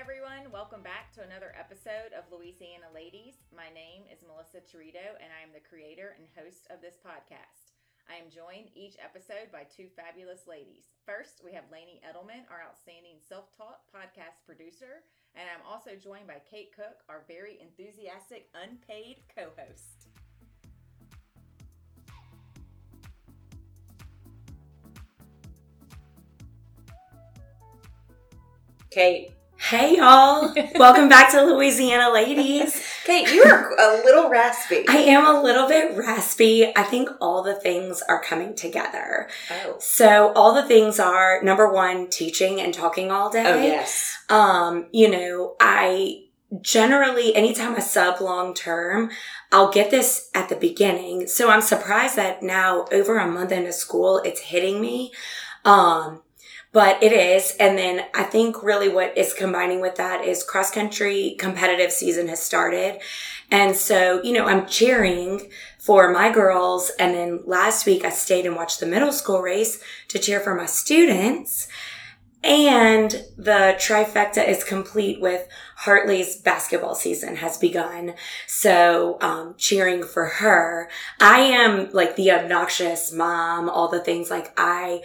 Everyone. Welcome back to another episode of Louisiana Ladies. My name is Melissa Torito, and I am the creator and host of this podcast. I am joined each episode by two fabulous ladies. First, we have Lainey Edelman, our outstanding self taught podcast producer, and I'm also joined by Kate Cook, our very enthusiastic unpaid co host. Kate. Hey y'all, welcome back to Louisiana Ladies. Kate, you are a little raspy. I am a little bit raspy. I think all the things are coming together. Oh. So all the things are number one, teaching and talking all day. Oh, yes. Um, you know, I generally, anytime I sub long term, I'll get this at the beginning. So I'm surprised that now over a month into school, it's hitting me. Um, but it is. And then I think really what is combining with that is cross country competitive season has started. And so, you know, I'm cheering for my girls. And then last week I stayed and watched the middle school race to cheer for my students. And the trifecta is complete with Hartley's basketball season has begun. So, um, cheering for her. I am like the obnoxious mom, all the things like I,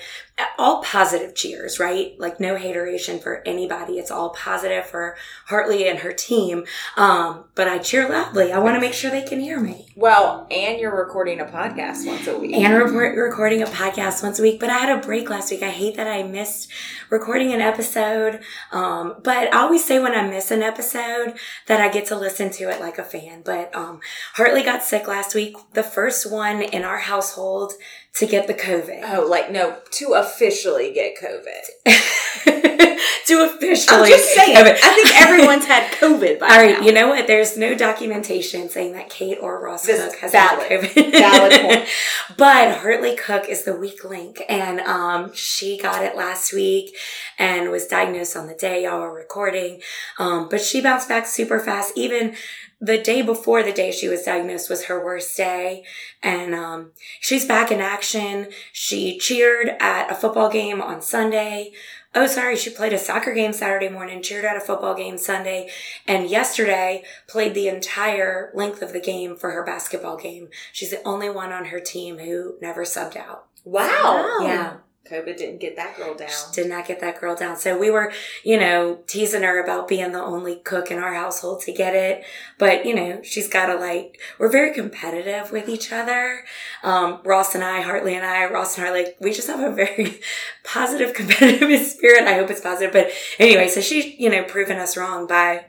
all positive cheers, right? Like no hateration for anybody. It's all positive for Hartley and her team. Um, but I cheer loudly. I want to make sure they can hear me. Well, and you're recording a podcast once a week. And report, recording a podcast once a week. But I had a break last week. I hate that I missed recording an episode. Um, but I always say when I miss an episode that I get to listen to it like a fan. But um, Hartley got sick last week, the first one in our household to get the COVID. Oh, like no, to officially get COVID. to officially. I'm just saying. COVID. I think everyone's had COVID by All right, now. you know what? There's no documentation saying that Kate or Ross This Cook has valid. had COVID. Valid point. but Hartley Cook is the weak link, and um, she got it last week and was diagnosed on the day y'all were recording. Um, but she bounced back super fast. Even the day before the day she was diagnosed was her worst day, and um, she's back in action. She cheered at a football game on Sunday. Oh, sorry, she played a soccer game Saturday morning, cheered at a football game Sunday, and yesterday played the entire length of the game for her basketball game. She's the only one on her team who never subbed out. Wow. Yeah. COVID didn't get that girl down. She did not get that girl down. So we were, you know, teasing her about being the only cook in our household to get it. But, you know, she's got to like, we're very competitive with each other. Um, Ross and I, Hartley and I, Ross and Hartley, we just have a very positive competitive spirit. I hope it's positive. But anyway, so she's, you know, proven us wrong by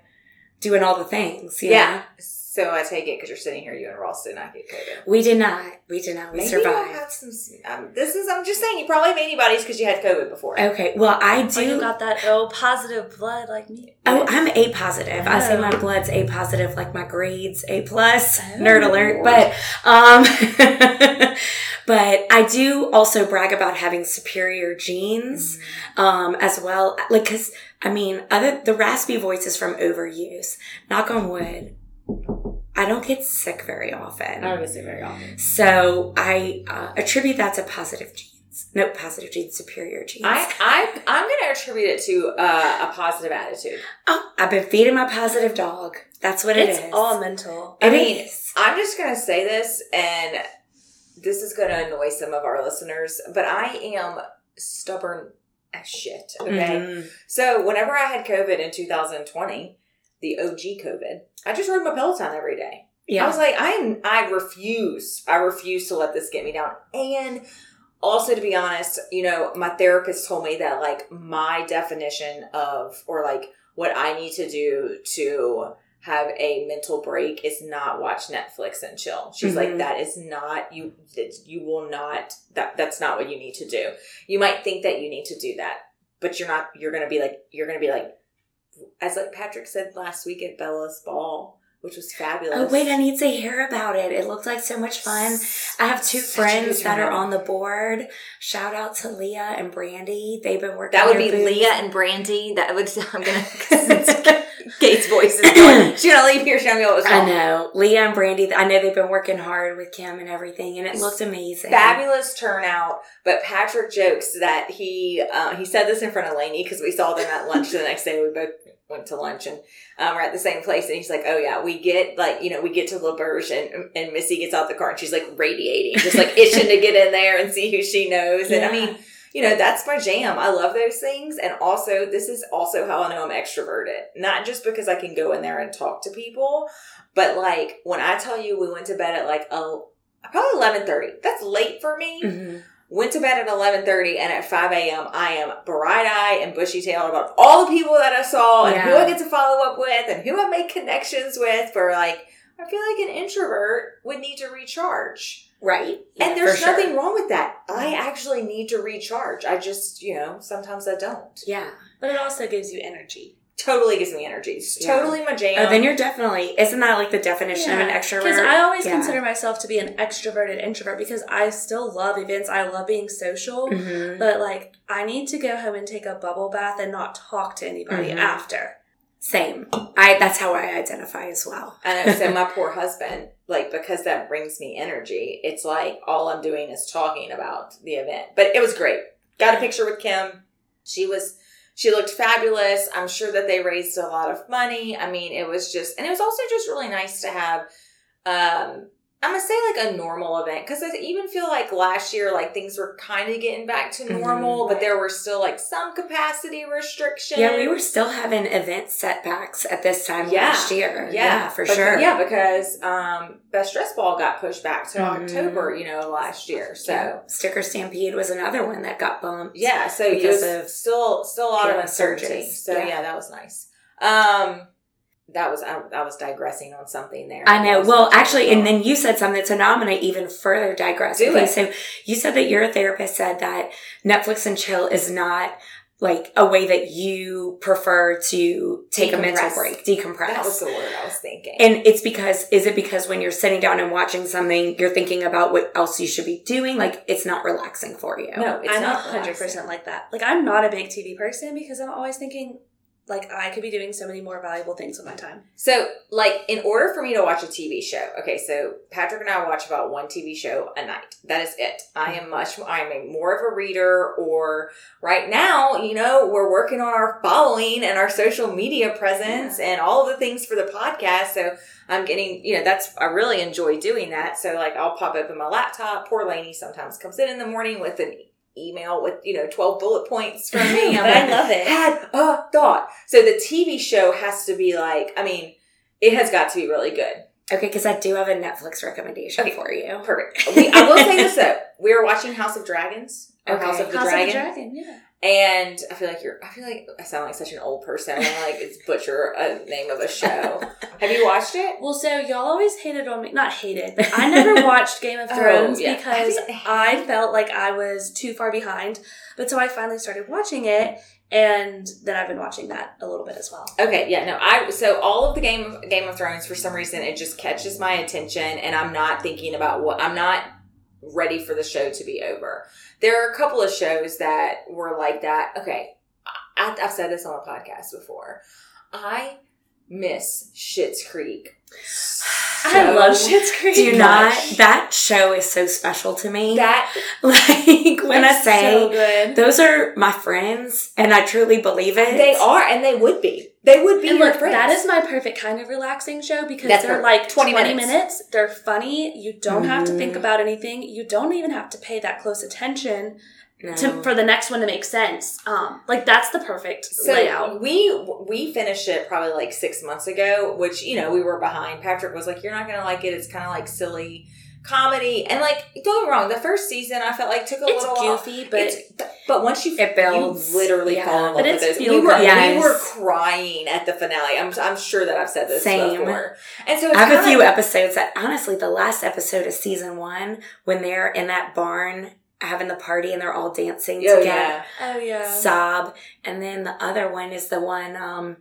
doing all the things. you Yeah. know? So I take it because you're sitting here, you and Ross did not get COVID. We did not. We did not. We Maybe you'll survived. have some. Um, this is. I'm just saying. You probably have antibodies because you had COVID before. Okay. Well, I Oh, you do. got that O positive blood like me. Oh, I'm A positive. I say Oh. my blood's A positive, like my grades A plus. Oh. Nerd alert. But um, but I do also brag about having superior genes um as well. Like, cause I mean, other the raspy voice is from overuse. Knock on wood. I don't get sick very often. I don't get sick very often. So I uh, attribute that to positive genes. No, positive genes, superior genes. I, I, I'm going to attribute it to uh, a positive attitude. oh, I've been feeding my positive dog. That's what it It's is. all mental. It I mean, is. I'm just going to say this, and this is going to annoy some of our listeners, but I am stubborn as shit. Okay. Mhm. So whenever I had COVID in 2020, the OG COVID, I just rode my Peloton every day. Yeah. I was like, I'm, I refuse. I refuse to let this get me down. And also, to be honest, you know, my therapist told me that like my definition of, or like what I need to do to have a mental break is not watch Netflix and chill. She's like, Mhm. that is not you. You will not. That that's not what you need to do. You might think that you need to do that, but you're not. You're gonna be like. You're gonna be like, as like Patrick said last week at Bella's ball, which was fabulous. Oh wait, I need to hear about it. It looked like so much fun. I have two Such friends that are on the board. Shout out to Leah and Brandy. They've been working. That would their be booths. Leah and Brandy. That would I'm gonna Kate's voice is going. She's gonna leave here. She's gonna be able to I know. Leah and Brandy, I know they've been working hard with Kim and everything, and it looked amazing. Fabulous turnout, but Patrick jokes that he uh, he said this in front of Lainey because we saw them at lunch the next day. We both went to lunch and um, we're at the same place, and he's like, "Oh yeah, we get like you know we get to L'Auberge and and Missy gets out the car and she's like radiating, just like itching to get in there and see who she knows." And I mean, you know, that's my jam. I love those things, and also this is also how I know I'm extroverted, not just because I can go in there and talk to people, but like when I tell you we went to bed at like a probably eleven thirty. That's late for me. Mhm. Went to bed at eleven thirty, and at five a.m. I am bright eyed and bushy tailed about all the people that I saw and who I get to follow up with and who I make connections with. For like, I feel like an introvert would need to recharge, Right. Yeah, and there's for sure. nothing wrong with that. I actually need to recharge. I just, you know, sometimes I don't. Yeah. But it also gives you energy. Totally gives me energy. It's Yeah. totally my jam. Oh, then you're definitely, isn't that like the definition of an extrovert? Because I always Yeah. consider myself to be an extroverted introvert because I still love events. I love being social. Mhm. But like, I need to go home and take a bubble bath and not talk to anybody Mhm. after. Same. I, that's how I identify as well. And I know. So my poor husband, like because that brings me energy. It's like all I'm doing is talking about the event. But it was great. Got a picture with Kim. She was. She looked fabulous. I'm sure that they raised a lot of money. I mean, it was just, and it was also just really nice to have. um I'm gonna say like a normal event because I even feel like last year, like things were kind of getting back to Mhm. normal, but there were still like some capacity restrictions. Yeah, we were still having event setbacks at this time Yeah. last year. Yeah, for Beca- sure. Yeah, because um, Best Dress Ball got pushed back to Mhm. October, you know, last year. So Yeah. yeah, Sticker Stampede was another one that got bumped. Yeah, so Because of still still a lot of yeah, uncertainty. surges. So Yeah. yeah. that was nice. Um, that was um, I, I was digressing on something there. I know. was Well, actually, and then you said something, so now I'm going to even further digress. Do okay, it. so you said that your therapist said that Netflix and chill is not like a way that you prefer to take a mental break, decompress. that was the word I was thinking. and it's because, is it because when you're sitting down and watching something, you're thinking about what else you should be doing? Like, it's not relaxing for you. no, it's I'm not not 100% like that. Like, I'm not a big TV person because I'm always thinking, like, I could be doing so many more valuable things with my time. So, like, in order for me to watch a TV show, okay, so Patrick and I watch about one TV show a night. That is it. I am mm-hmm. much, I am a more of a reader, or right now, you know, we're working on our following and our social media presence and all the things for the podcast. So, I'm getting, you know, that's, I really enjoy doing that. So, like, I'll pop open my laptop. Poor Lainey sometimes comes in in the morning with an email with, you know, 12 bullet points from me. I'm But I love it. had a thought. So the TV show has to be like, I mean, it has got to be really good. Okay, because I do have a Netflix recommendation Okay. for you. Perfect. We, I will say this though. We are watching House of Dragons. Or Okay. House of the House Dragon. of the Dragon, yeah. And I feel like you're, I feel like I sound like such an old person. I'm like, it's butcher a name of a show. Have you watched it? Well, so y'all always hated on me. Not hated, but I never watched Game of Oh, Thrones yeah. because I I felt like I was too far behind. But so I finally started watching it, and then I've been watching that a little bit as well. Okay, yeah, no, I so all of the Game of Game of Thrones for some reason it just catches my attention, and I'm not thinking about what I'm not ready for the show to be over. There are a couple of shows that were like that. Okay, I, I've said this on a podcast before. I miss Schitt's Creek. I love Schitt's Creek. Do much. not, that show is so special to me. That like, when I say, so good. those are my friends, and I truly believe it. they are, and they would be. They would be And your look, friends. that is my perfect kind of relaxing show because That's they're perfect. like 20 20, minutes. minutes. They're funny. You don't have to think Mhm. about anything. You don't even have to pay that close attention No. to, for the next one to make sense. Um, like that's the perfect So layout. we we finished it probably like six months ago, which you know we were behind. Patrick was like, "You're not gonna like it. It's kind of like silly comedy." And like, don't get me wrong, the first season I felt like took a It's little while. goofy, but It's, but once you It builds, you literally yeah. fall in love But with those. We were good. we were crying at the finale. I'm I'm sure that I've said this Same. before. And so I have a few like- episodes that honestly, the last episode of season one, when they're in that barn having the party and they're all dancing Oh together, yeah, oh yeah. sob. And then the other one is the one, um,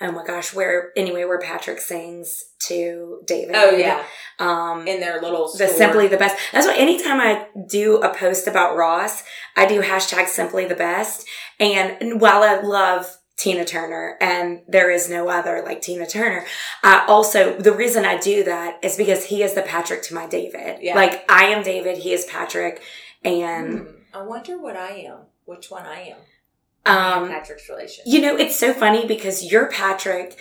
oh my gosh, where anyway, where Patrick sings to David. oh yeah, Um, in their little the simply the best. That's why anytime I do a post about Ross, I do hashtag simply the best. And while I love Tina Turner and there is no other like Tina Turner. Uh, also, the reason I do that is because he is the Patrick to my David. Yeah. Like I am David, he is Patrick. And, Hmm, I wonder what I am. Which one I am. um, Patrick's relation. You know, it's so funny because you're Patrick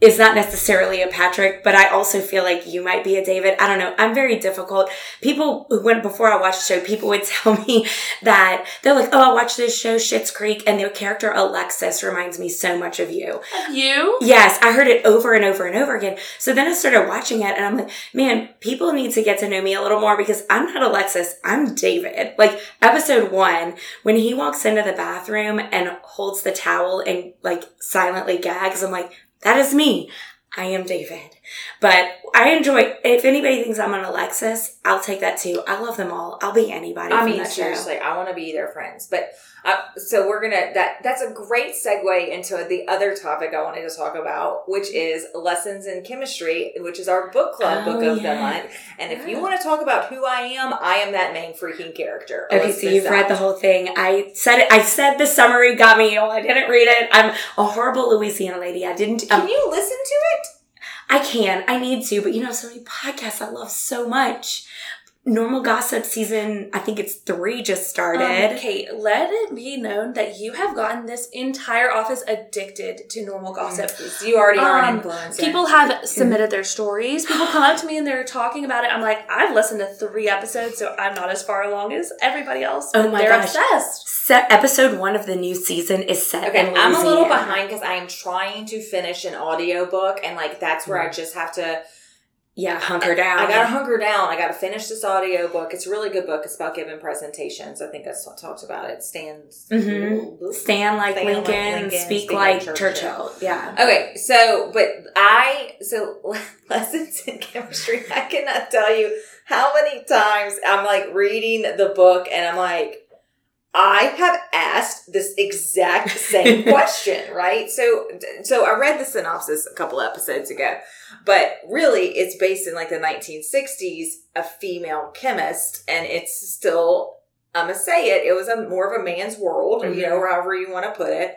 is not necessarily a Patrick, but I also feel like you might be a David. I don't know. I'm very difficult. People who went before I watched the show, people would tell me that they're like, "Oh, I watched this show, Schitt's Creek, and the character Alexis reminds me so much of you." You? Yes, I heard it over and over and over again. So then I started watching it and I'm like, man, people need to get to know me a little more because I'm not Alexis. I'm David. Like episode one, when he walks into the bathroom and holds the towel and like silently gags, I'm like, that is me. I am David. But I enjoy, if anybody thinks I'm an Alexis, I'll take that too. I love them all. I'll be anybody. I mean, that show. seriously, I want to be their friends. But uh, so we're gonna that that's a great segue into the other topic I wanted to talk about, which is lessons in chemistry, which is our book club Oh, book of the month. And if you want to talk about who I am, I am that main freaking character. Okay, so you've read the whole thing. I said it. I said the summary got me. Oh, I didn't read it. I'm a horrible Louisiana lady. I didn't. Can Um, you listen to it? I can. I need to. But you know, so many podcasts I love so much. Normal Gossip season. I think it's three just started. Um, Kate, let it be known that you have gotten this entire office addicted to normal gossip. You already are an Um, influencer. People have submitted their stories. People come up to me and they're talking about it. I'm like, I've listened to three episodes, so I'm not as far along as everybody else. Oh my they're gosh. obsessed. Set episode one of the new season is set. Okay, I'm a little behind because I am trying to finish an audiobook and like that's where I just have to Yeah, hunker down. I gotta hunker down. I gotta finish this audio book. It's a really good book. It's about giving presentations. I think I talked about it. Stan's Mhm. Stand like Stand like Lincoln, Lincoln, speak, speak like like Churchill. Churchill. Yeah. Okay, so but I so lessons in chemistry. I cannot tell you how many times I'm like reading the book and I'm like, I have asked this exact same question, right? So so I read the synopsis a couple episodes ago, but really it's based in like the 1960s, a female chemist, and it's still I'm gonna say it. It was a more of a man's world, you know, mm-hmm. however you want to put it.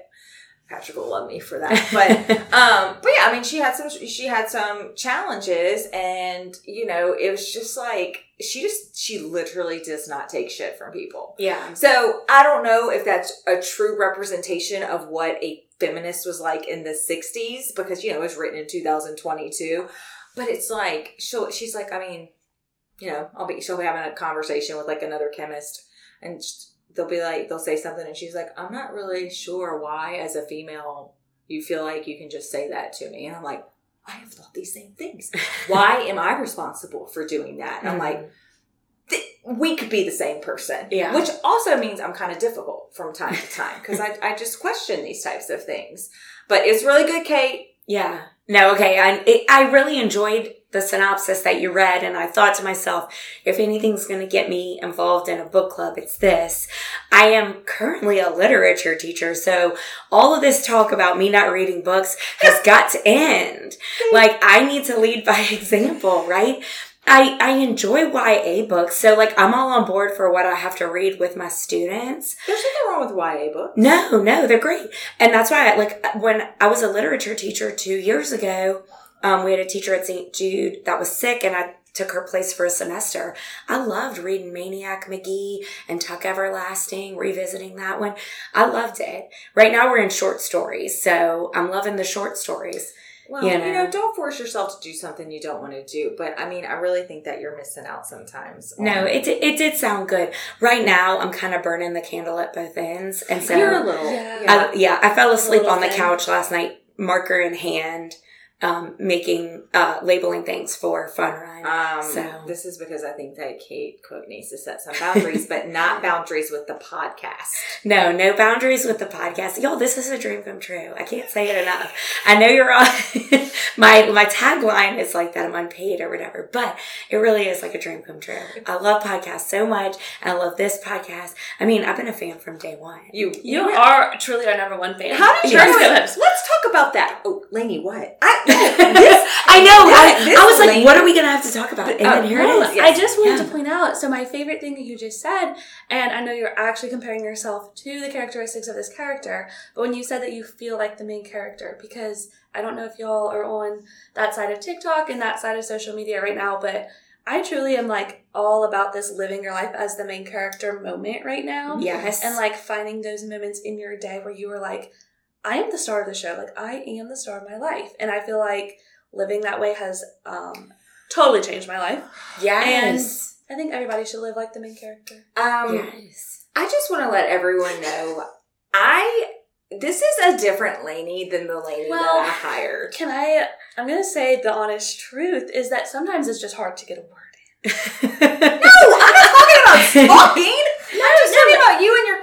Patrick will love me for that, but um, but yeah, I mean, she had some she had some challenges, and you know, it was just like she just she literally does not take shit from people. yeah. So I don't know if that's a true representation of what a feminist was like in the '60s, because you know it was written in 2022. But it's like she'll she's like, I mean, you know, I'll be she'll be having a conversation with like another chemist, and just, they'll be like they'll say something, and she's like, I'm not really sure why, as a female, you feel like you can just say that to me, and I'm like. I have thought these same things. Why am I responsible for doing that? And I'm mm-hmm. like, th- we could be the same person. Yeah. Which also means I'm kind of difficult from time to time because I, I just question these types of things. But it's really good, Kate. Yeah. No, okay. I it, I really enjoyed the synopsis that you read, and I thought to myself, if anything's going to get me involved in a book club, it's this. I am currently a literature teacher, so all of this talk about me not reading books has got to end. Like I need to lead by example, right? I, I enjoy YA books, so like I'm all on board for what I have to read with my students. There's nothing wrong with YA books. No, no, they're great. And that's why, I, like, when I was a literature teacher two years ago, um, we had a teacher at St. Jude that was sick and I took her place for a semester. I loved reading Maniac Magee and Tuck Everlasting, revisiting that one. I loved it. Right now we're in short stories, so I'm loving the short stories. Well, You you know. know, don't force yourself to do something you don't want to do. But I mean, I really think that you're missing out sometimes. on- No, it, did- it did sound good. Right now I'm kind of burning the candle at both ends. And so you're a little. Yeah. Yeah. I, yeah, I fell asleep on the thing. couch last night, marker in hand, um, making, uh, labeling things for Fun Run. Um, So- this is because I think that Kate Cook needs to set some boundaries, but not boundaries with the podcast. no, no boundaries with the podcast. Y'all, this is a dream come true. I can't say it enough. I know you're on, my, my tagline is like that I'm unpaid or whatever, but it really is like a dream come true. I love podcasts so much and I love this podcast. I mean, I've been a fan from day one. You, You are truly our number one fan. How did you? Yes. Let's talk about that. Oh, Lainey, what? I I know. I, This I was like, what are we gonna have to talk about? And Oh, then here No, it is. I just wanted Yeah. to point out. So my favorite thing that you just said, and I know you're actually comparing yourself to the characteristics of this character, but when you said that you feel like the main character, because I don't know if y'all are on that side of TikTok and that side of social media right now, but I truly am like all about this living your life as the main character moment right now. Yes. And like finding those moments in your day where you were like, I am the star of the show. Like I am the star of my life. And I feel like living that way has um totally changed my life. yes. I think everybody should live like the main character. Um, yes. I just want to let everyone know, I this is a different Lainey than the Lainey Well- that I hired. Can I I'm gonna say the honest truth is that sometimes it's just hard to get a word in. No, I'm not talking about stalking.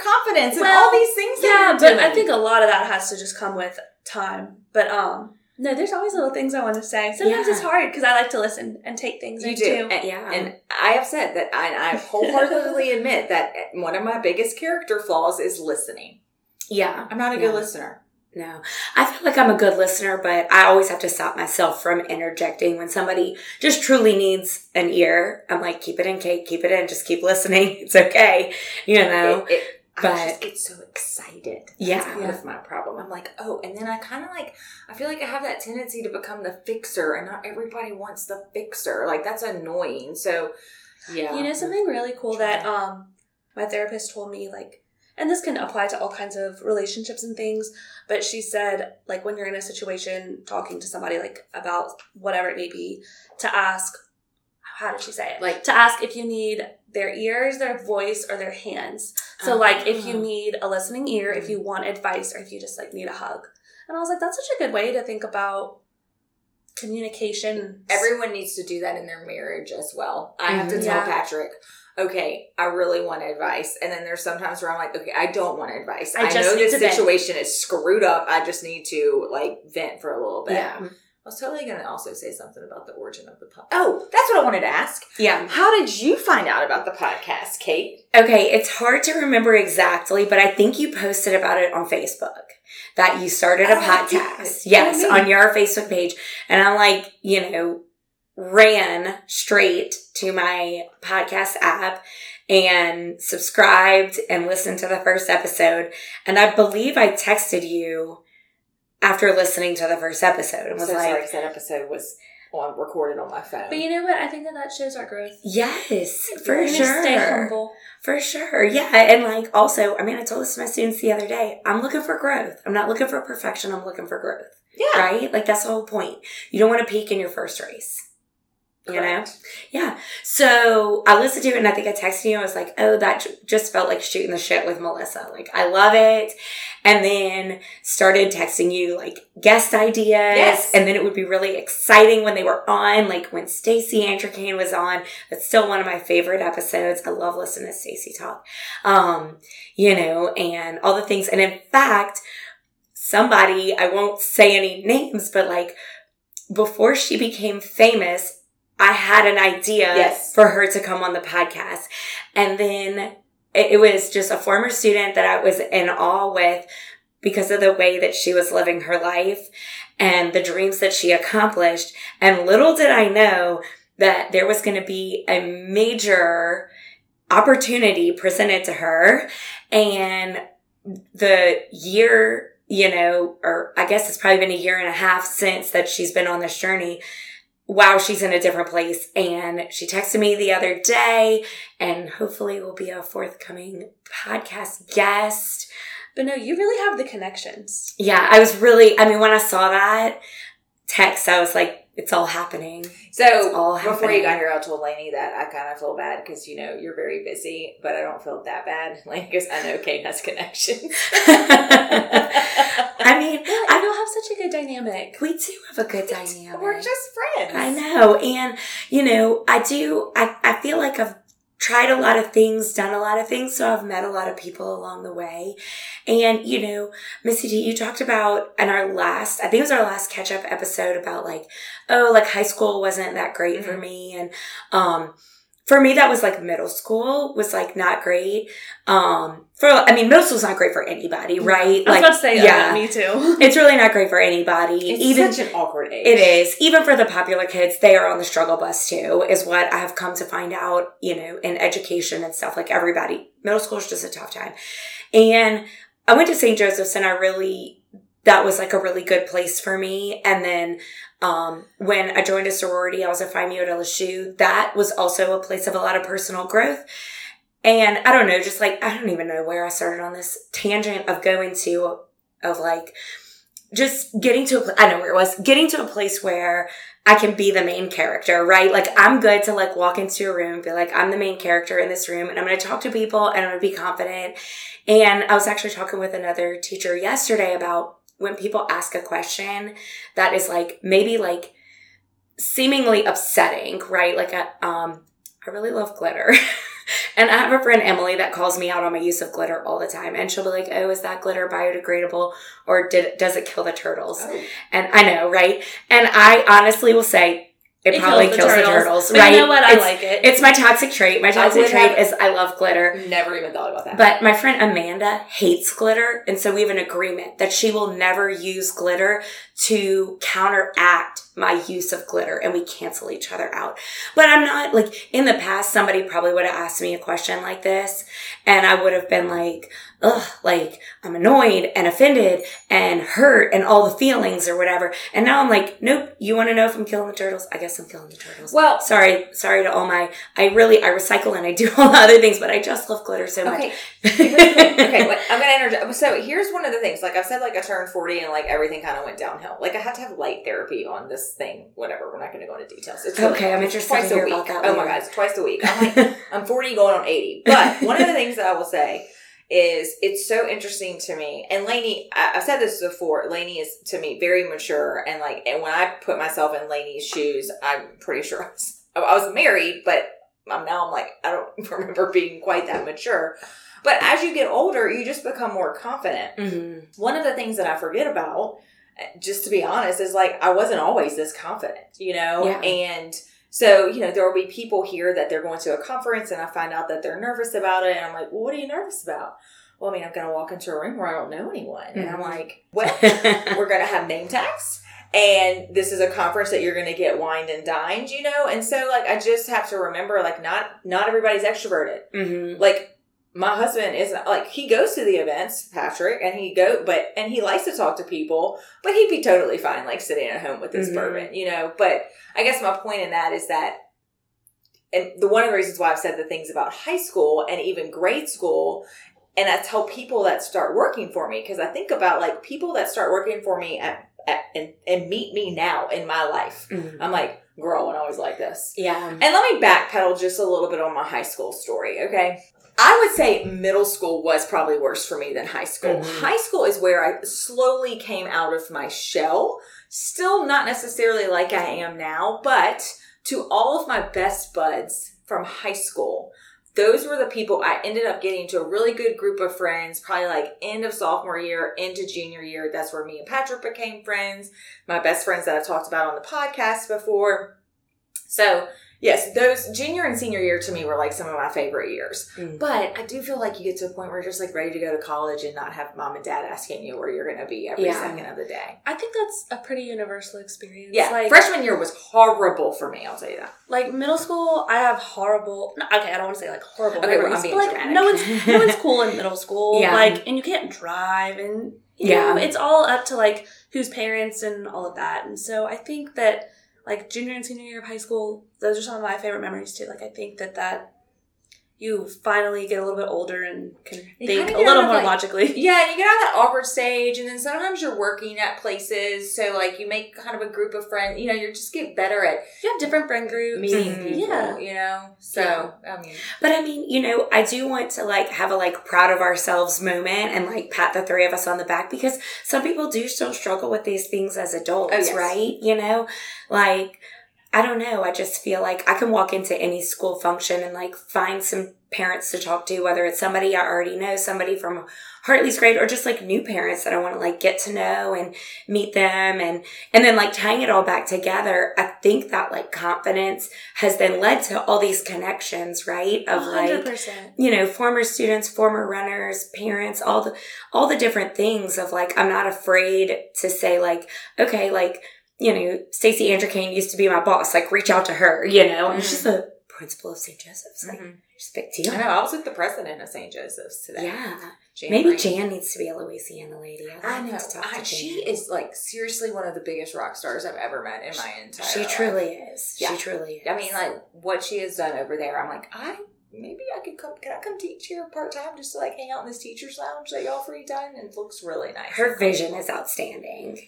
I'm just talking about you and confidence and all these things. Yeah, but I think a lot of that has to just come with time. But um no, there's always little things I want to say. Sometimes Yeah. it's hard because I like to listen and take things you do. And, Yeah. and I have said that I, I wholeheartedly admit that one of my biggest character flaws is listening. Yeah. I'm not a good listener. No, I feel like I'm a good listener, but I always have to stop myself from interjecting when somebody just truly needs an ear. I'm like, keep it in, Kate, keep it in, just keep listening. It's okay, you know. It, it, I just get so excited. Yeah. That's kind of my problem. I'm like, oh, and then I kind of like, I feel like I have that tendency to become the fixer, and not everybody wants the fixer. Like that's annoying. So, yeah, You know something really cool that um my therapist told me like and this can apply to all kinds of relationships and things, but she said like when you're in a situation talking to somebody like about whatever it may be to ask how did she say it? Like- to ask if you need their ears, their voice, or their hands. So like if you Oh. need a listening ear, if you want advice, or if you just like need a hug. And I was like, that's such a good way to think about communication. everyone needs to do that in their marriage as well. I have to Mhm. tell Yeah. Patrick. Okay, I really want advice, and then there's sometimes where I'm like, okay, I don't want advice. I I, just know this to vent. situation is screwed up. I just need to like vent for a little bit. Yeah. I was totally going to also say something about the origin of the podcast. Oh, that's what I wanted to ask. Yeah. How did you find out about the podcast, Kate? Okay, it's hard to remember exactly, but I think you posted about it on Facebook that you started a Oh, podcast. Yes, on your Facebook page. And I'm like, you know, ran straight to my podcast app and subscribed and listened to the first episode. And I believe I texted you after listening to the first episode and was so like, sorry 'cause that episode was on recorded on my phone. But you know what? I think that that shows our growth. yes, We're for sure. Stay humble. For sure. Yeah. And like also, I mean, I told this to my students the other day. I'm looking for growth. I'm not looking for perfection. I'm looking for growth. yeah, Right? Like that's the whole point. You don't want to peak in your first race. You know? Yeah. So I listened to it and I think I texted you. I was like, oh, that just felt like shooting the shit with Melissa. Like, I love it. And then started texting you like guest ideas. Yes. And then it would be really exciting when they were on, like when Stacey Antricane was on. That's still one of my favorite episodes. I love listening to Stacey talk. Um, you know, and all the things. And in fact, somebody, I won't say any names, but like before she became famous, I had an idea Yes. for her to come on the podcast. And then it, it was just a former student that I was in awe with because of the way that she was living her life and the dreams that she accomplished. And little did I know that there was going to be a major opportunity presented to her and the year, you know, or I guess it's probably been a year and a half since that she's been on this journey. Wow, she's in a different place. And she texted me the other day and hopefully will be a forthcoming podcast guest. But no, you really have the connections. Yeah, I was really, I mean, when I saw that text, I was like, it's all happening. So all before you got here, I told Lainey that I kind of feel bad because you know you're very busy, but I don't feel that bad. Lainey goes, I know Kate has connections. I mean, I, you'll have such a good dynamic. we do have a good dynamic. We're just friends. I know. And, you know, I do, I, I feel like I've tried a lot of things, done a lot of things. So I've met a lot of people along the way. And, you know, Missy D, you talked about in our last, I think it was our last catch up episode about like, oh, like high school wasn't that great for me. And, um, for me that was like middle school was like not great. Um for i mean middle school's not great for anybody right? I was like about to say, yeah, me too. it's really not great for anybody. It's even such an awkward age. it is. Even for the popular kids they are on the struggle bus too is what i have come to find out you know in education and stuff. Like everybody middle school is just a tough time. And i went to st joseph's and i really that was like a really good place for me and then um, when I joined a sorority, I was a Phi Mu at LSU. That was also a place of a lot of personal growth. And I don't know, just like, I don't even know where I started on this tangent of going to, of like, just getting to I know where it was, getting to a place where I can be the main character, right? Like, I'm good to like walk into a room, be like, I'm the main character in this room and I'm going to talk to people and I'm going to be confident. And I was actually talking with another teacher yesterday about when people ask a question that is like maybe like seemingly upsetting, right? Like a, um, I really love glitter. and I have a friend Emily that calls me out on my use of glitter all the time. And she'll be like, "Oh, is that glitter biodegradable or did does it kill the turtles?" Oh. And I know, right? And I honestly will say it, It probably kills kills the the turtles. turtles, But right? you know what? I it's, like it. It's my toxic trait. My toxic trait have- is I love glitter. Never even thought about that. But my friend Amanda hates glitter, and so we have an agreement that she will never use glitter to counteract my use of glitter, and we cancel each other out. But I'm not like in the past, somebody probably would have asked me a question like this, and I would have been like, ugh, like I'm annoyed and offended and hurt and all the feelings or whatever. And now I'm like, nope, you want to know if I'm killing the turtles? I guess I'm killing the turtles. well, Sorry, sorry to all my, I really, I recycle and I do all the other things, but I just love glitter so much. okay. okay, wait, I'm gonna interject. So here's one of the things. Like I've said, like I turned 40 and like everything kind of went downhill. Like I had to have light therapy on this thing. Whatever. We're not gonna go into details. It's really- Okay, I'm interested twice to hear a week. about that Oh my god, it's twice a week. I'm like, I'm 40 going on 80. But one of the things that I will say is it's so interesting to me. And Lainey, I, I've said this before. Lainey is to me very mature, and like, and when I put myself in Lainey's shoes, I'm pretty sure I was, I was married, but I'm now I'm like I don't remember being quite that mature. But as you get older, you just become more confident. hmm One of the things that I forget about, uh, just to be honest, is like I wasn't always this confident, you know? Yeah. And so, you know, there will be people here that they're going to a conference and I find out that they're nervous about it. And I'm like, well, what are you nervous about? Well, I mean, I'm going to walk into a room where I don't know anyone. And I'm Mhm. like, well, we're going to have name tags. And this is a conference that you're going to get wined and dined, you know? And so, like, I just have to remember, like, not, not everybody's extroverted hmm like my husband isn't like he goes to the events patrick and he go but and he likes to talk to people but he'd be totally fine like sitting at home with his Mhm. bourbon you know but i guess my point in that is that and the one of the reasons why i've said the things about high school and even grade school and i tell people that start working for me because i think about like people that start working for me at, at and, and meet me now in my life Mhm. i'm like girl when i was like this Yeah. and let me backpedal just a little bit on my high school story, okay? I would say middle school was probably worse for me than high school. Mhm. High school is where I slowly came out of my shell. Still not necessarily like I am now, but to all of my best buds from high school, those were the people I ended up getting to a really good group of friends, probably like end of sophomore year into junior year. That's where me and Patrick became friends. My best friends that I've talked about on the podcast before. So, yes, those junior and senior year to me were like some of my favorite years. Mhm. But I do feel like you get to a point where you're just like ready to go to college and not have mom and dad asking you where you're going to be every Yeah. second of the day. I think that's a pretty universal experience. Yeah, like freshman year was horrible for me. I'll tell you that. like middle school. I have horrible. no, Okay, I don't want to say like horrible. Okay, well, memories, being but, like no one's no one's cool in middle school. Yeah. Like, and you can't drive, and you Yeah. know, it's all up to like whose parents and all of that. And so I think that like junior and senior year of high school, those are some of my favorite memories too. Like I think that that you finally get a little bit older and can You think a little more like- logically. Yeah, you get out of that awkward stage, and then sometimes you're working at places, so like you make kind of a group of friends. You know, you just get better at You have different friend groups. meeting Mhm. people. Yeah. you know. So I mean, But I mean, you know, I do want to like have a like proud of ourselves moment and like pat the three of us on the back because some people do still struggle with these things as adults, Oh, yes. right? You know, like I don't know. I just feel like I can walk into any school function and like find some parents to talk to, whether it's somebody I already know, somebody from Hartley's grade, or just like new parents that I want to like get to know and meet them and, and then like tying it all back together. I think that like confidence has then led to all these connections, right? Of like, 100%. you know, former students, former runners, parents, all the, all the different things of like, I'm not afraid to say like, okay, like, you know, Stacey Andrew Kane used to be my boss. Like, reach out to her. You know, and she's the principal of St. Joseph's. Like, Mhm. just a big deal. I know. I was with the president of St. Joseph's today. Yeah, Jan maybe. Jan needs to be a Louisiana lady. I need know. to talk to I, she is like seriously one of the biggest rock stars I've ever met in my entire. Life. She life. truly is. Yeah. She truly is. I mean, like what she has done over there. I'm like, I maybe I could come. Can I come teach here part time just to like hang out in this teachers lounge that y'all free time? And it looks really nice. her vision is outstanding.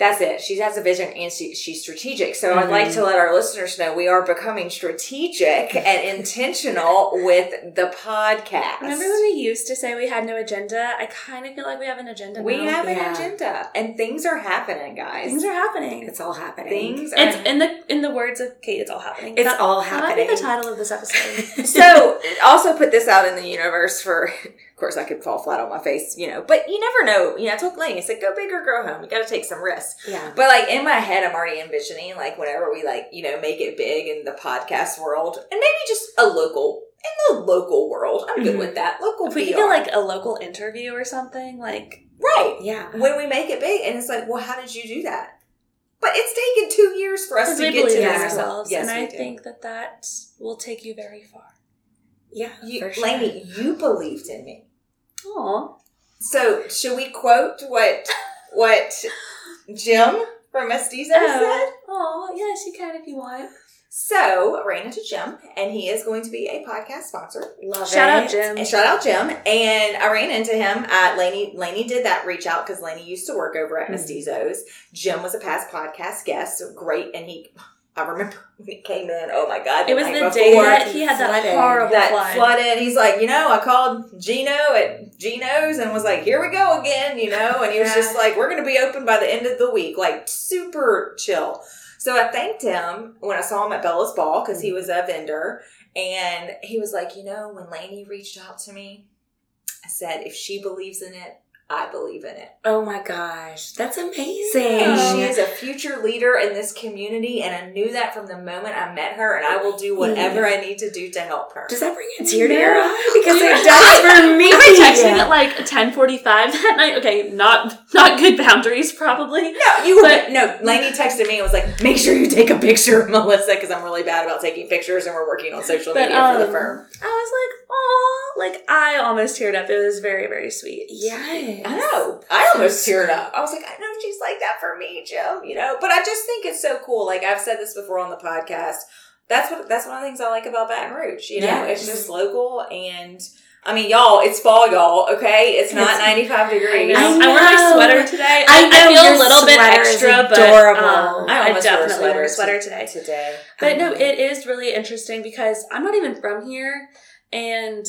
That's it. She has a vision and she, she's strategic. So I'd like to mm-hmm. let our listeners know we are becoming strategic and intentional with the podcast. Remember when we used to say we had no agenda? I kind of feel like we have an agenda we now. have an agenda and things are happening, guys. Things are happening. It's all happening. Things are It's in the in the words of Kate. It's all happening. It's That- all That might be happening. the title of this episode. so also put this out in the universe for course I could fall flat on my face, you know, but you never know. You know, I told Lane, I said, go big or go home. You gotta take some risks. Yeah. But like in my head, I'm already envisioning like whenever we like, you know, make it big in the podcast world and maybe just a local in the local world. I'm good Mhm. with that. Local if we could like a local interview or something, like right. Yeah. When we make it big and it's like, well, how did you do that? But it's taken two years for us to get to this. ourselves, Yes, and I do. think that that will take you very far. Yeah. you, for sure. Lainey, you believed in me. Aw. So should we quote what what Jim from Mestizo said? Oh, yes, you can if you want. So I ran into Jim, and he is going to be a podcast sponsor. Love Shout it. out, Jim. And shout out Jim. And I ran into him at Lainey. Lainey did that reach out because Lainey used to work over at Mhm. Mestizo's. Jim was a past podcast guest, so great. And he, I remember when he came in. Oh my god! It was night the day that he had that flooded. horrible that flood. flooded. He's like, you know, I called Gino at Gino's and was like, here we go again, you know. And he was Yeah. just like, we're going to be open by the end of the week, like super chill. So I thanked him when I saw him at Bella's Ball because he was a vendor. And he was like, you know, when Lainey reached out to me, I said, if she believes in it, I believe in it. Oh my gosh. That's amazing. And she is a future leader in this community. And I knew that from the moment I met her. And I will do whatever I need to do to help her. Does that bring a tear to your eye? Because We it does for me. We were texting at like ten forty five that night. Okay, not not good boundaries probably. No, you were But- no. Lainey texted me and was like, "Make sure you take a picture of Melissa because I'm really bad about taking pictures, and we're working on social But, media for the um, firm." I was like, oh, like I almost teared up. It was very very sweet. Yes. I know. I almost teared up. I was like, I know she's like that for me, Jim. You know, but I just think it's so cool. Like I've said this before on the podcast. That's what. That's one of the things I like about Baton Rouge. You know, Yes. it's just local and. I mean, y'all, it's fall, y'all. Okay, it's not It's- 95 I, degrees. know. I I wear my sweater today. I I, know, feel your a little bit sweater is extra, but adorable. um, I I, almost wore a definitely wear a sweater sweater today. today. But no, it is really interesting because I'm not even from here, and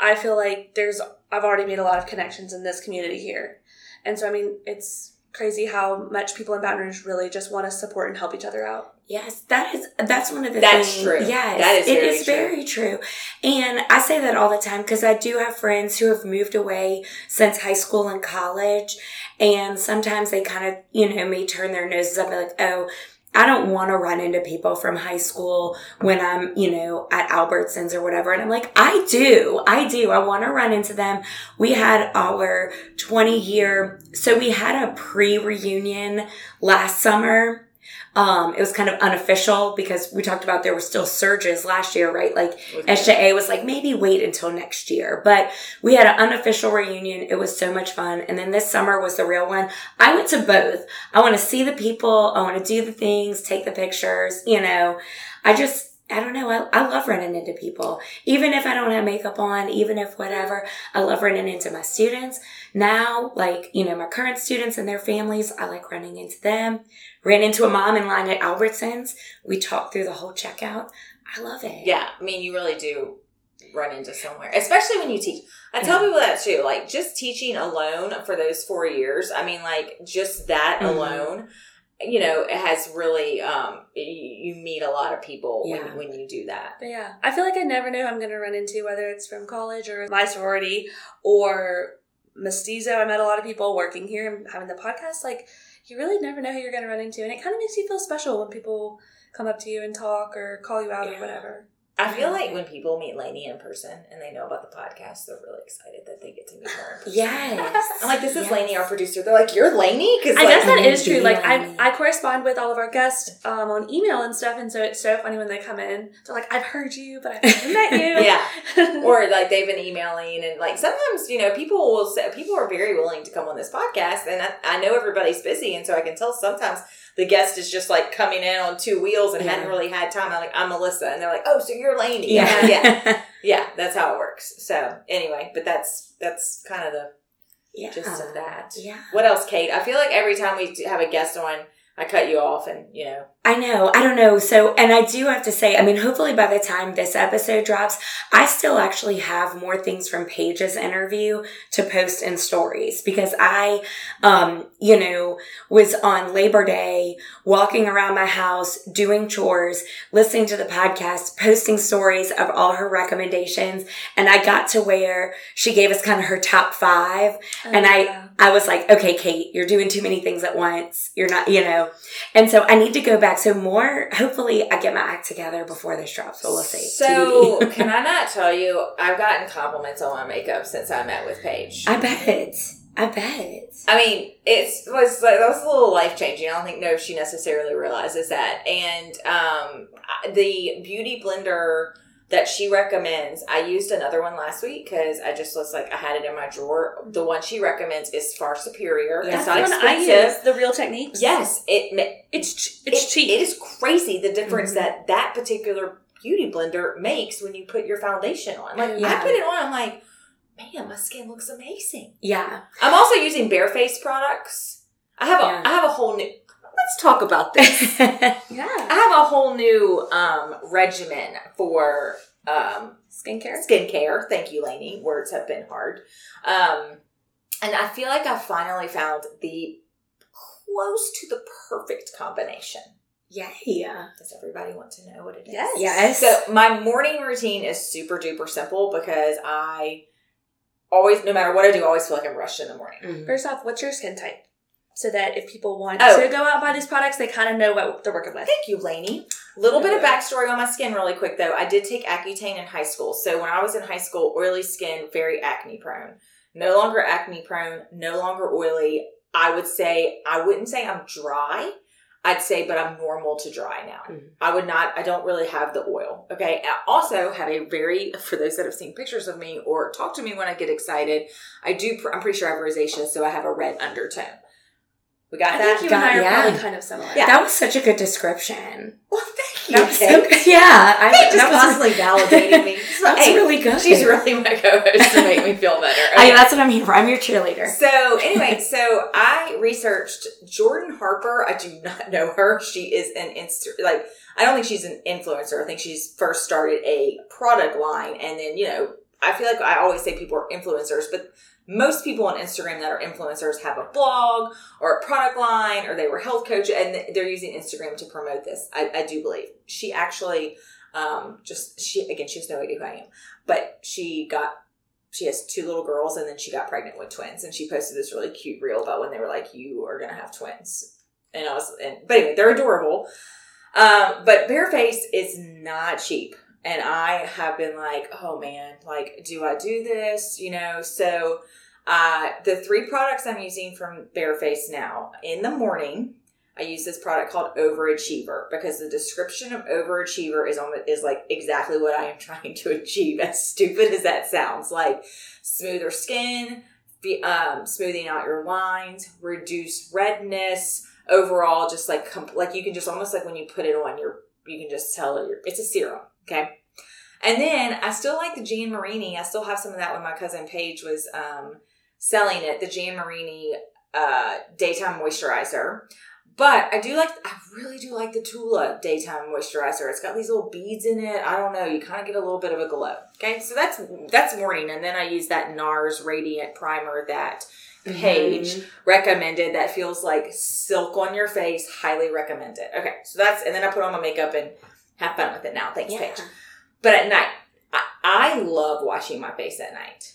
I feel like there's I've already made a lot of connections in this community here, and so I mean it's crazy how much people in Baton Rouge really just want to support and help each other out. Yes, that is that's one of the things. That's things. true. Yes, That is it very is true. very true. And I say that all the time because I do have friends who have moved away since high school and college, and sometimes they kind of you know may turn their noses up and be like, oh. I don't want to run into people from high school when I'm, you know, at Albertsons or whatever. And I'm like, I do. I do. I want to run into them. We had our 20 year, so we had a pre reunion last summer. Um, it was kind of unofficial because we talked about there were still surges last year, right? Like SJA was like, maybe wait until next year. But we had an unofficial reunion. It was so much fun. And then this summer was the real one. I went to both. I want to see the people. I want to do the things, take the pictures, you know. I just, I don't know. I, I love running into people. Even if I don't have makeup on, even if whatever, I love running into my students. Now, like, you know, my current students and their families, I like running into them. Ran into a mom in line at Albertsons. We talked through the whole checkout. I love it. Yeah, I mean, you really do run into somewhere, especially when you teach. I tell people that too. Like, just teaching alone for those four years, I mean, like, just that Mhm. alone, you know, it has really um, you, meet a lot of people Yeah. when when you do that. But yeah, I feel like I never know who I'm going to run into, whether it's from college or my sorority or mestizo. I met a lot of people working here and having the podcast. Like, you really never know who you're going to run into. And it kind of makes you feel special when people come up to you and talk or call you out Yeah. or whatever. I feel like when people meet Lainey in person and they know about the podcast, they're really excited that they get to meet her. Yes. I'm like, this is Yes. Lainey, our producer. They're like, you're Lainey? Because I like, guess that I is true. Like I. I correspond with all of our guests um, on email and stuff, and so it's so funny when they come in. They're like, "I've heard you, but I've never met you." Yeah. or like they've been emailing and like sometimes you know people will say people are very willing to come on this podcast and I, I know everybody's busy and so I can tell sometimes the guest is just like coming in on two wheels and Yeah. hadn't really had time. I'm like I'm Melissa and they're like oh so you're Lainey Yeah. yeah yeah that's how it works. So anyway, but that's that's kind of the yeah. gist of that. Yeah. What else, Kate? I feel like every time we have a guest on, I cut you off and you know I know. I don't know. So, and I do have to say, I mean, hopefully by the time this episode drops, I still actually have more things from Paige's interview to post in stories because I, um, you know, was on Labor Day walking around my house, doing chores, listening to the podcast, posting stories of all her recommendations. And I got to where she gave us kind of her top five. And I- Yeah. I was like, okay, Kate, you're doing too many things at once. You're not, you know. And so I need to go back. So more, hopefully I get my act together before this drops. But we'll see. So can I not tell you? I've gotten compliments on my makeup since I met with Paige. I bet. I bet. I mean, it was like that was a little life changing. I don't think no, she necessarily realizes that. And um, the beauty blender that she recommends, I used another one last week because I just was like I had it in my drawer. The one she recommends is far superior. Yeah. It's not the one I expensive. use. The real techniques. Yes, it it's ch- it's it- cheap. It is crazy the difference Mhm. that that particular beauty blender makes when you put your foundation on. Like I put it on, I'm like, man, my skin looks amazing. Yeah. I'm also using barefaced products. I have a Yeah. I have a whole new. Let's talk about this. yeah. I have a whole new um, regimen for um, Skincare. skincare. Thank you, Lainey. Words have been hard, um, and I feel like I finally found the close to the perfect combination. Yeah. Yeah, does everybody want to know what it is? Yes. Yes. So my morning routine is super duper simple because I always, no matter what I do, I always feel like I'm rushed in the morning. Mhm. First off, what's your skin type? So that if people want Oh. to go out and buy these products, they kind of know what they're working with. Thank you, Lainey. Little bit of backstory on my skin, really quick though. I did take Accutane in high school. So when I was in high school, oily skin, very acne prone. No longer acne prone, no longer oily. I would say, I wouldn't say I'm dry. I'd say, but I'm normal to dry now. Mhm. I would not, I don't really have the oil. Okay. I also have a very, for those that have seen pictures of me or talk to me when I get excited, I do, I'm pretty sure I have rosacea, so I have a red undertone. We got I that? think you and I are Yeah. probably kind of similar. Yeah. That was such a good description. well, thank you. That was so good. Yeah. I, Hey, just that was, constantly validating me. That's Hey, really good. She's really my co-host to make me feel better. I, that's what I'm here for. I'm your cheerleader. So anyway, so I researched Jordan Harper. I do not know her. She is an insta like I don't think she's an influencer. I think she's first started a product line, and then you know I feel like I always say people are influencers, but most people on Instagram that are influencers have a blog or a product line, or they were health coach, and they're using Instagram to promote this. I, I do believe. She actually um just she again she has no idea who I am, but she got she has two little girls and then she got pregnant with twins and she posted this really cute reel about when they were like you are gonna have twins. And i was and but anyway they're adorable. Um but bareface is not cheap and i have been like oh man like do i do this you know so uh the three products i'm using from bareface now in the morning I use this product called Overachiever because the description of Overachiever is on is like exactly what I am trying to achieve. As stupid as that sounds, like smoother skin, be, um, smoothing out your lines, reduce redness, overall, just like like you can just almost like when you put it on, your you can just tell it. It's a serum, okay. And then I still like the Jan Marini. I still have some of that when my cousin Paige was um, selling it. The Jan Marini uh, daytime moisturizer. But I do like, I really do like the Tula daytime moisturizer. It's got these little beads in it. I don't know. You kind of get a little bit of a glow. Okay, so that's that's morning, and then I use that NARS Radiant Primer that Paige Mhm. recommended that feels like silk on your face. Highly recommend it. Okay, so that's and then I put on my makeup and have fun with it now. Thanks, Yeah. Paige. But at night, I, I love washing my face at night.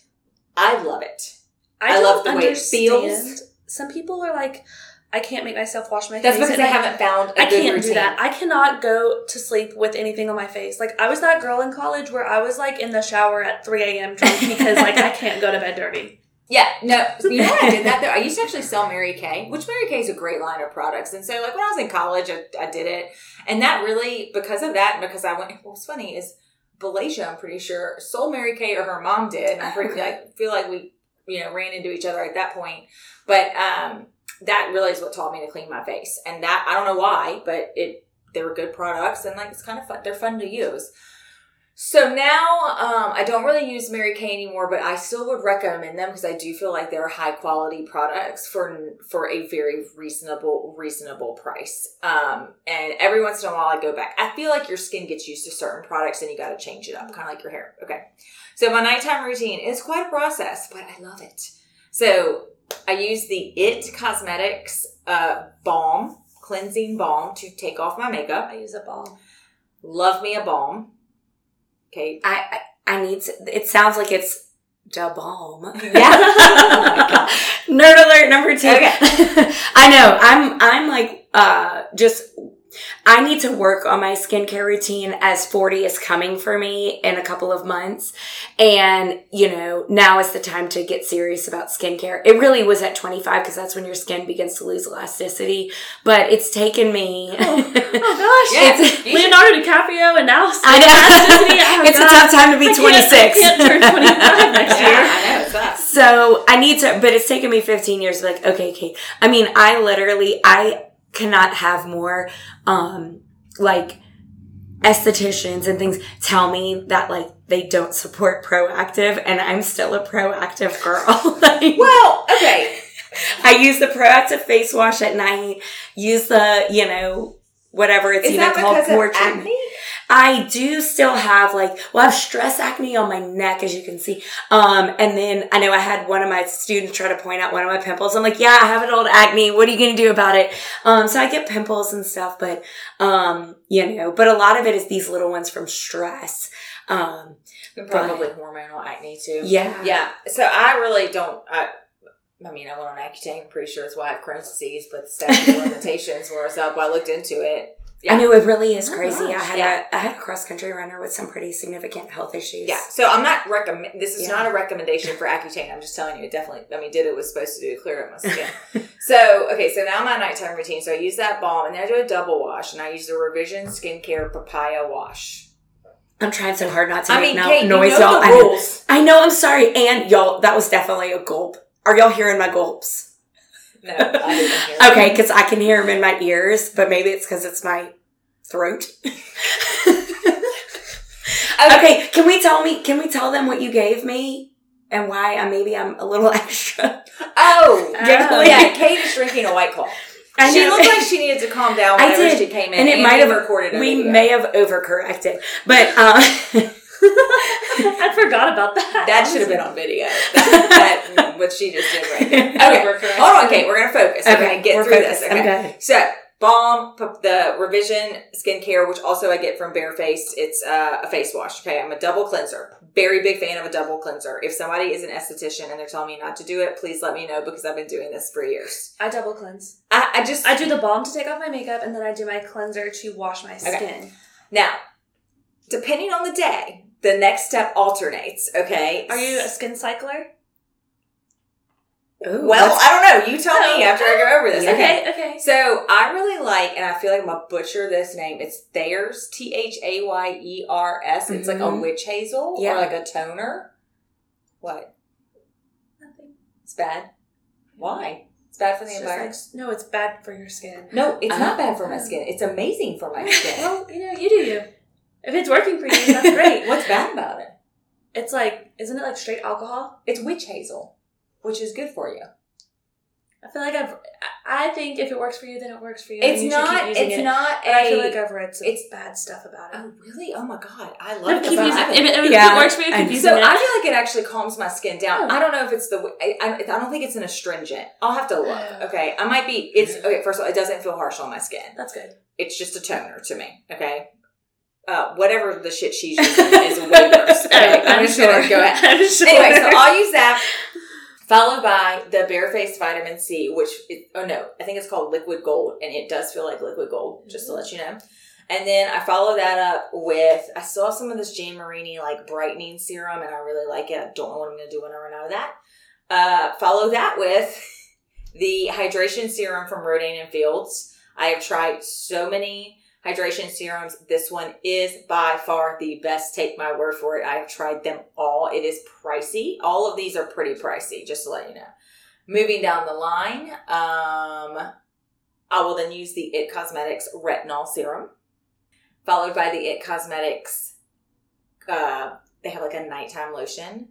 I love it. I don't love the way it feels. Some people are like, I can't make myself wash my That's face. because at I haven't found a I can't routine. do that. I cannot go to sleep with anything on my face. Like I was that girl in college where I was like in the shower at 3 a.m. drunk because like I can't go to bed dirty. Yeah, no, you know what I did that though? I used to actually sell Mary Kay, which Mary Kay is a great line of products. And so, like, when I was in college, I, I did it. And that really, because of that, and because I went, what's funny is Belasia, I'm pretty sure, sold Mary Kay or her mom did. And I'm pretty, I feel like we, you know, ran into each other at that point. But um, that really is what taught me to clean my face. And that, I don't know why, but it, they were good products and like it's kind of fun. They're fun to use. So now um, I don't really use Mary Kay anymore, but I still would recommend them because I do feel like they're high quality products for for a very reasonable reasonable price. Um, and every once in a while I go back. I feel like your skin gets used to certain products and you got to change it up, kind of like your hair. Okay, so my nighttime routine is quite a process, but I love it. So I use the It Cosmetics uh, balm cleansing balm to take off my makeup. I use a balm. Love me a balm. Okay, I, I I need to. It sounds like it's da balm. Yeah. Oh. Nerd alert number two. Okay. I know. I'm I'm like uh just I need to work on my skincare routine as 40 is coming for me in a couple of months. And, you know, now is the time to get serious about skincare. It really was at 25 because that's when your skin begins to lose elasticity. But it's taken me. Oh, oh gosh. Yeah. It's- Leonardo DiCaprio and now I know. Oh, it's a tough time to be I can't- 26. I can't turn 25 next yeah, year. I know it sucks. So I need to, but it's taken me 15 years like, okay, Kate. I mean, I literally, I cannot have more, um, like estheticians and things tell me that like they don't support Proactiv and I'm still a Proactiv girl. like, Well, okay. I use the Proactiv face wash at night, use the, you know, whatever it's Is even called because pore of treatment. acne? I do still have like, well, I have stress acne on my neck, as you can see. Um, and then I know I had one of my students try to point out one of my pimples. I'm like, yeah, I have an old acne. What are you going to do about it? Um, so I get pimples and stuff, but, um, you know, but a lot of it is these little ones from stress. Um, Probably hormonal acne too. yeah. Yeah. So I really don't. I, I mean, I went on Accutane. I'm pretty sure it's why I have Crohn's disease, but the statute of limitations was up. I looked into it. I know it really is Oh, crazy. I had yeah. a I had a cross country runner with some pretty significant health issues. Yeah. So I'm not recommend. This is Yeah. not a recommendation for Accutane. I'm just telling you, it definitely. I mean, did it was supposed to do to clear up my skin. so okay. So now my nighttime routine. So I use that balm, and then I do a double wash, and I use the Revision Skincare Papaya Wash. I'm trying so hard not to I make mean, no- Kate, noise, you know y'all. I know. I know. I'm sorry, and y'all. That was definitely a gulp. Are y'all hearing my gulps? No, I didn't hear. it. Okay, because I can hear them in my ears, but maybe it's because it's my throat. okay, can we tell me? Can we tell them what you gave me and why? I maybe I'm a little extra. Oh, Giggly. yeah. Kate is drinking a white claw. I she know. looked like she needed to calm down whenever she came in, and it might have recorded. We may have overcorrected, but um, I forgot about that. That should have been on video. That, that- what she just did right there. Okay, hold on, Kate. We're gonna focus. We're okay, gonna get we're through focused. this. I'm Okay. So, balm, the Revision skincare, which also I get from Bareface. It's uh, a face wash. Okay, I'm a double cleanser. Very big fan of a double cleanser. If somebody is an esthetician and they're telling me not to do it, please let me know because I've been doing this for years. I double cleanse. I, I just I do the balm to take off my makeup, and then I do my cleanser to wash my skin. now, depending on the day, the next step alternates. Okay, Are you a skin cycler? Ooh, Well, I don't know. You tell me after I go over this. Okay. Okay. So I really like, and I feel like I'm gonna butcher this name. It's Thayers, T H A Y E R S. It's like a Mhm. witch hazel Yeah. or like a toner. What? Nothing. It's bad. Why? It's bad for the It's environment. like- no, it's bad for your skin. no, it's not bad for my Oh. skin. It's amazing for my skin. Well, you know, you do you. If it's working for you, that's great. What's bad about it? It's like, isn't it like straight alcohol? It's witch hazel, which is good for you. I feel like I've. I think if it works for you, then it works for you. It's you should keep not. using It's it. not But I feel like I've read some it's- bad stuff about it. Oh really? Oh my god! I No, love keep it. using If, it, if Yeah, it works for you, keep and using So it. I feel like it actually calms my skin down. Oh. I don't know if it's the. I, I, I don't think it's an astringent. I'll have to look. Okay, I might be. It's okay. First of all, it doesn't feel harsh on my skin. That's good. It's just a toner to me. Okay. Uh, whatever the shit she's using is way worse. Okay, I'm, just gonna go ahead. I'm sure. Anyway, so I'll use that. Followed by the Barefaced Vitamin C, which it, oh no, I think it's called Liquid Gold, and it does feel like liquid gold, just to let you know. And then I follow that up with I saw some of this Jane Marini like brightening serum, and I really like it. I don't know what I'm gonna do when I run out of that. Uh, follow that with the hydration serum from Rodan and Fields. I have tried so many hydration serums. This one is by far the best. Take my word for it. I have tried them all. It is pricey. All of these are pretty pricey, just to let you know. Moving down the line, um, I will then use the It Cosmetics Retinol Serum, followed by the It Cosmetics. Uh, they have like a nighttime lotion,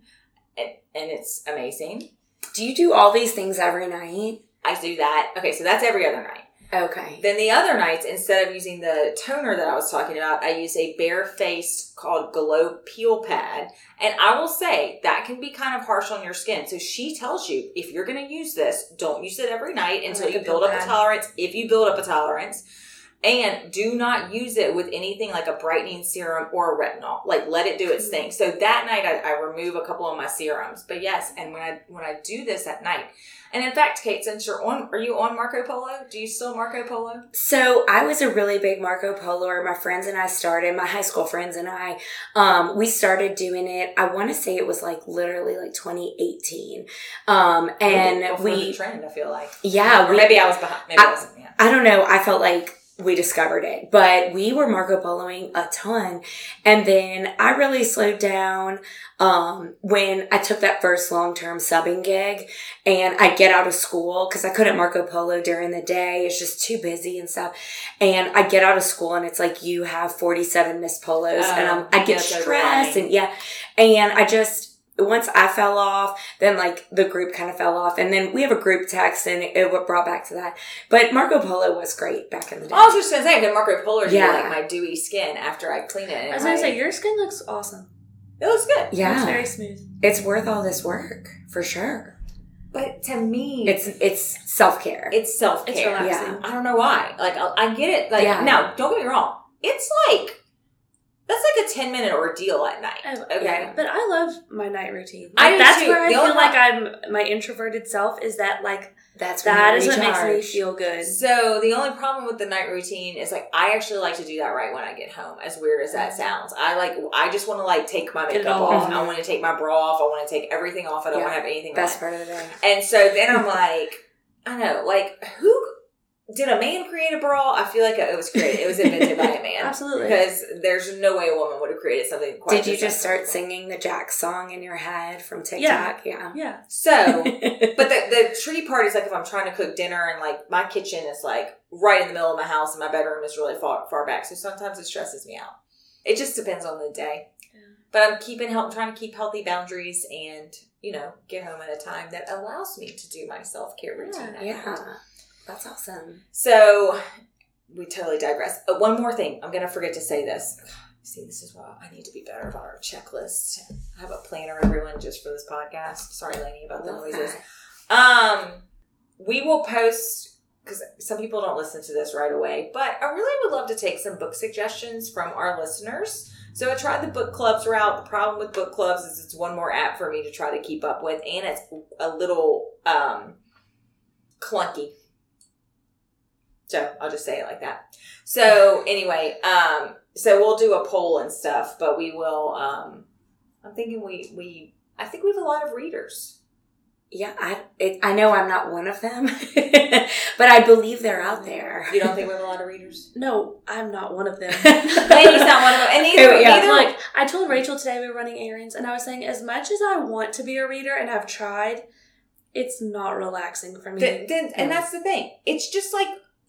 and, and it's amazing. Do you do all these things every night? I do that. Okay, so that's every other night. Okay. Then the other nights, instead of using the toner that I was talking about, I use a bare-faced called Glow Peel Pad. And I will say that can be kind of harsh on your skin. So she tells you if you're going to use this, don't use it every night until like you build up a tolerance. If you build up a tolerance, and do not use it with anything like a brightening serum or a retinol. Like let it do its thing. So that night I, I remove a couple of my serums. But yes, and when I when I do this at night, and in fact, Kate, since you're on, are you on Marco Polo? Do you still Marco Polo? So I was a really big Marco Polo. My friends and I started, my high school friends and I, um, we started doing it. I want to say it was like literally like 2018. Um, and we, trend. I feel like, yeah, we, maybe I was behind. Maybe I, I- wasn't. Yeah. I don't know. I felt like we discovered it, but we were Marco Poloing a ton. And then I really slowed down, um, when I took that first long-term subbing gig and I get out of school because I couldn't Marco Polo during the day. It's just too busy and stuff. And I get out of school and it's like, you have 47 missed polos and Oh, I'm, I get stressed and yeah. And I just, once I fell off, then like the group kind of fell off, and then we have a group text, and it, it brought back to that. But Marco Polo was great back in the day. I was just gonna say, the Marco Polo yeah. Yeah. like my dewy skin after I clean it. I was gonna my- say your skin looks awesome. it looks good, Yeah, It's yeah, very smooth. it's worth all this work for sure. but to me, It's it's self care. it's self It's care. relaxing. I don't know why. Like I, I get it. Like Yeah. now, don't get me wrong. It's like that's like a ten minute ordeal at night. Oh, okay. yeah. But I love my night routine. I Like, do that's too. where I The feel like I'm my introverted self is that like That's that you what makes me feel good. So the only problem with the night routine is like I actually like to do that right when I get home. As weird as Mm-hmm. that sounds, I like I just want to like take my makeup off. I want to take my bra off. I want to take everything off. I don't Yeah. want to have anything Best on. part of the day. And so then I'm like, I know, like who did a man create a bra? I feel like it was created. It was invented by a man. Absolutely. Because there's no way a woman would have created something quite. Did you just start singing the Jack song in your head from TikTok? Yeah. yeah. So But the, the tricky part is like if I'm trying to cook dinner and like my kitchen is like right in the middle of my house and my bedroom is really far far back, so sometimes it stresses me out. It just depends on the day. But I'm keeping help, trying to keep healthy boundaries and you know get home at a time that allows me to do my self care routine. at yeah. That's awesome. So we totally digress. Uh, one more thing, I'm gonna forget to say this. See, this is why I need to be better about our checklist. I have a planner, everyone, just for this podcast. Sorry, Lainey, about the noises. Um, we will post because some people don't listen to this right away, but I really would love to take some book suggestions from our listeners. So I tried the book clubs route. The problem with book clubs is it's one more app for me to try to keep up with, and it's a little um clunky. So I'll just say it like that. So anyway, um, so we'll do a poll and stuff, but we will. Um, I'm thinking we we I think we have a lot of readers. Yeah, I it, I know I'm not one of them, but I believe they're out there. You don't think we have a lot of readers? No, I'm not one of them. Lainey's not one of them, and neither, yeah. neither like I told Rachel today we were running errands, and I was saying as much as I want to be a reader and have tried, it's not relaxing for me. Then, then, and that's the thing. It's just like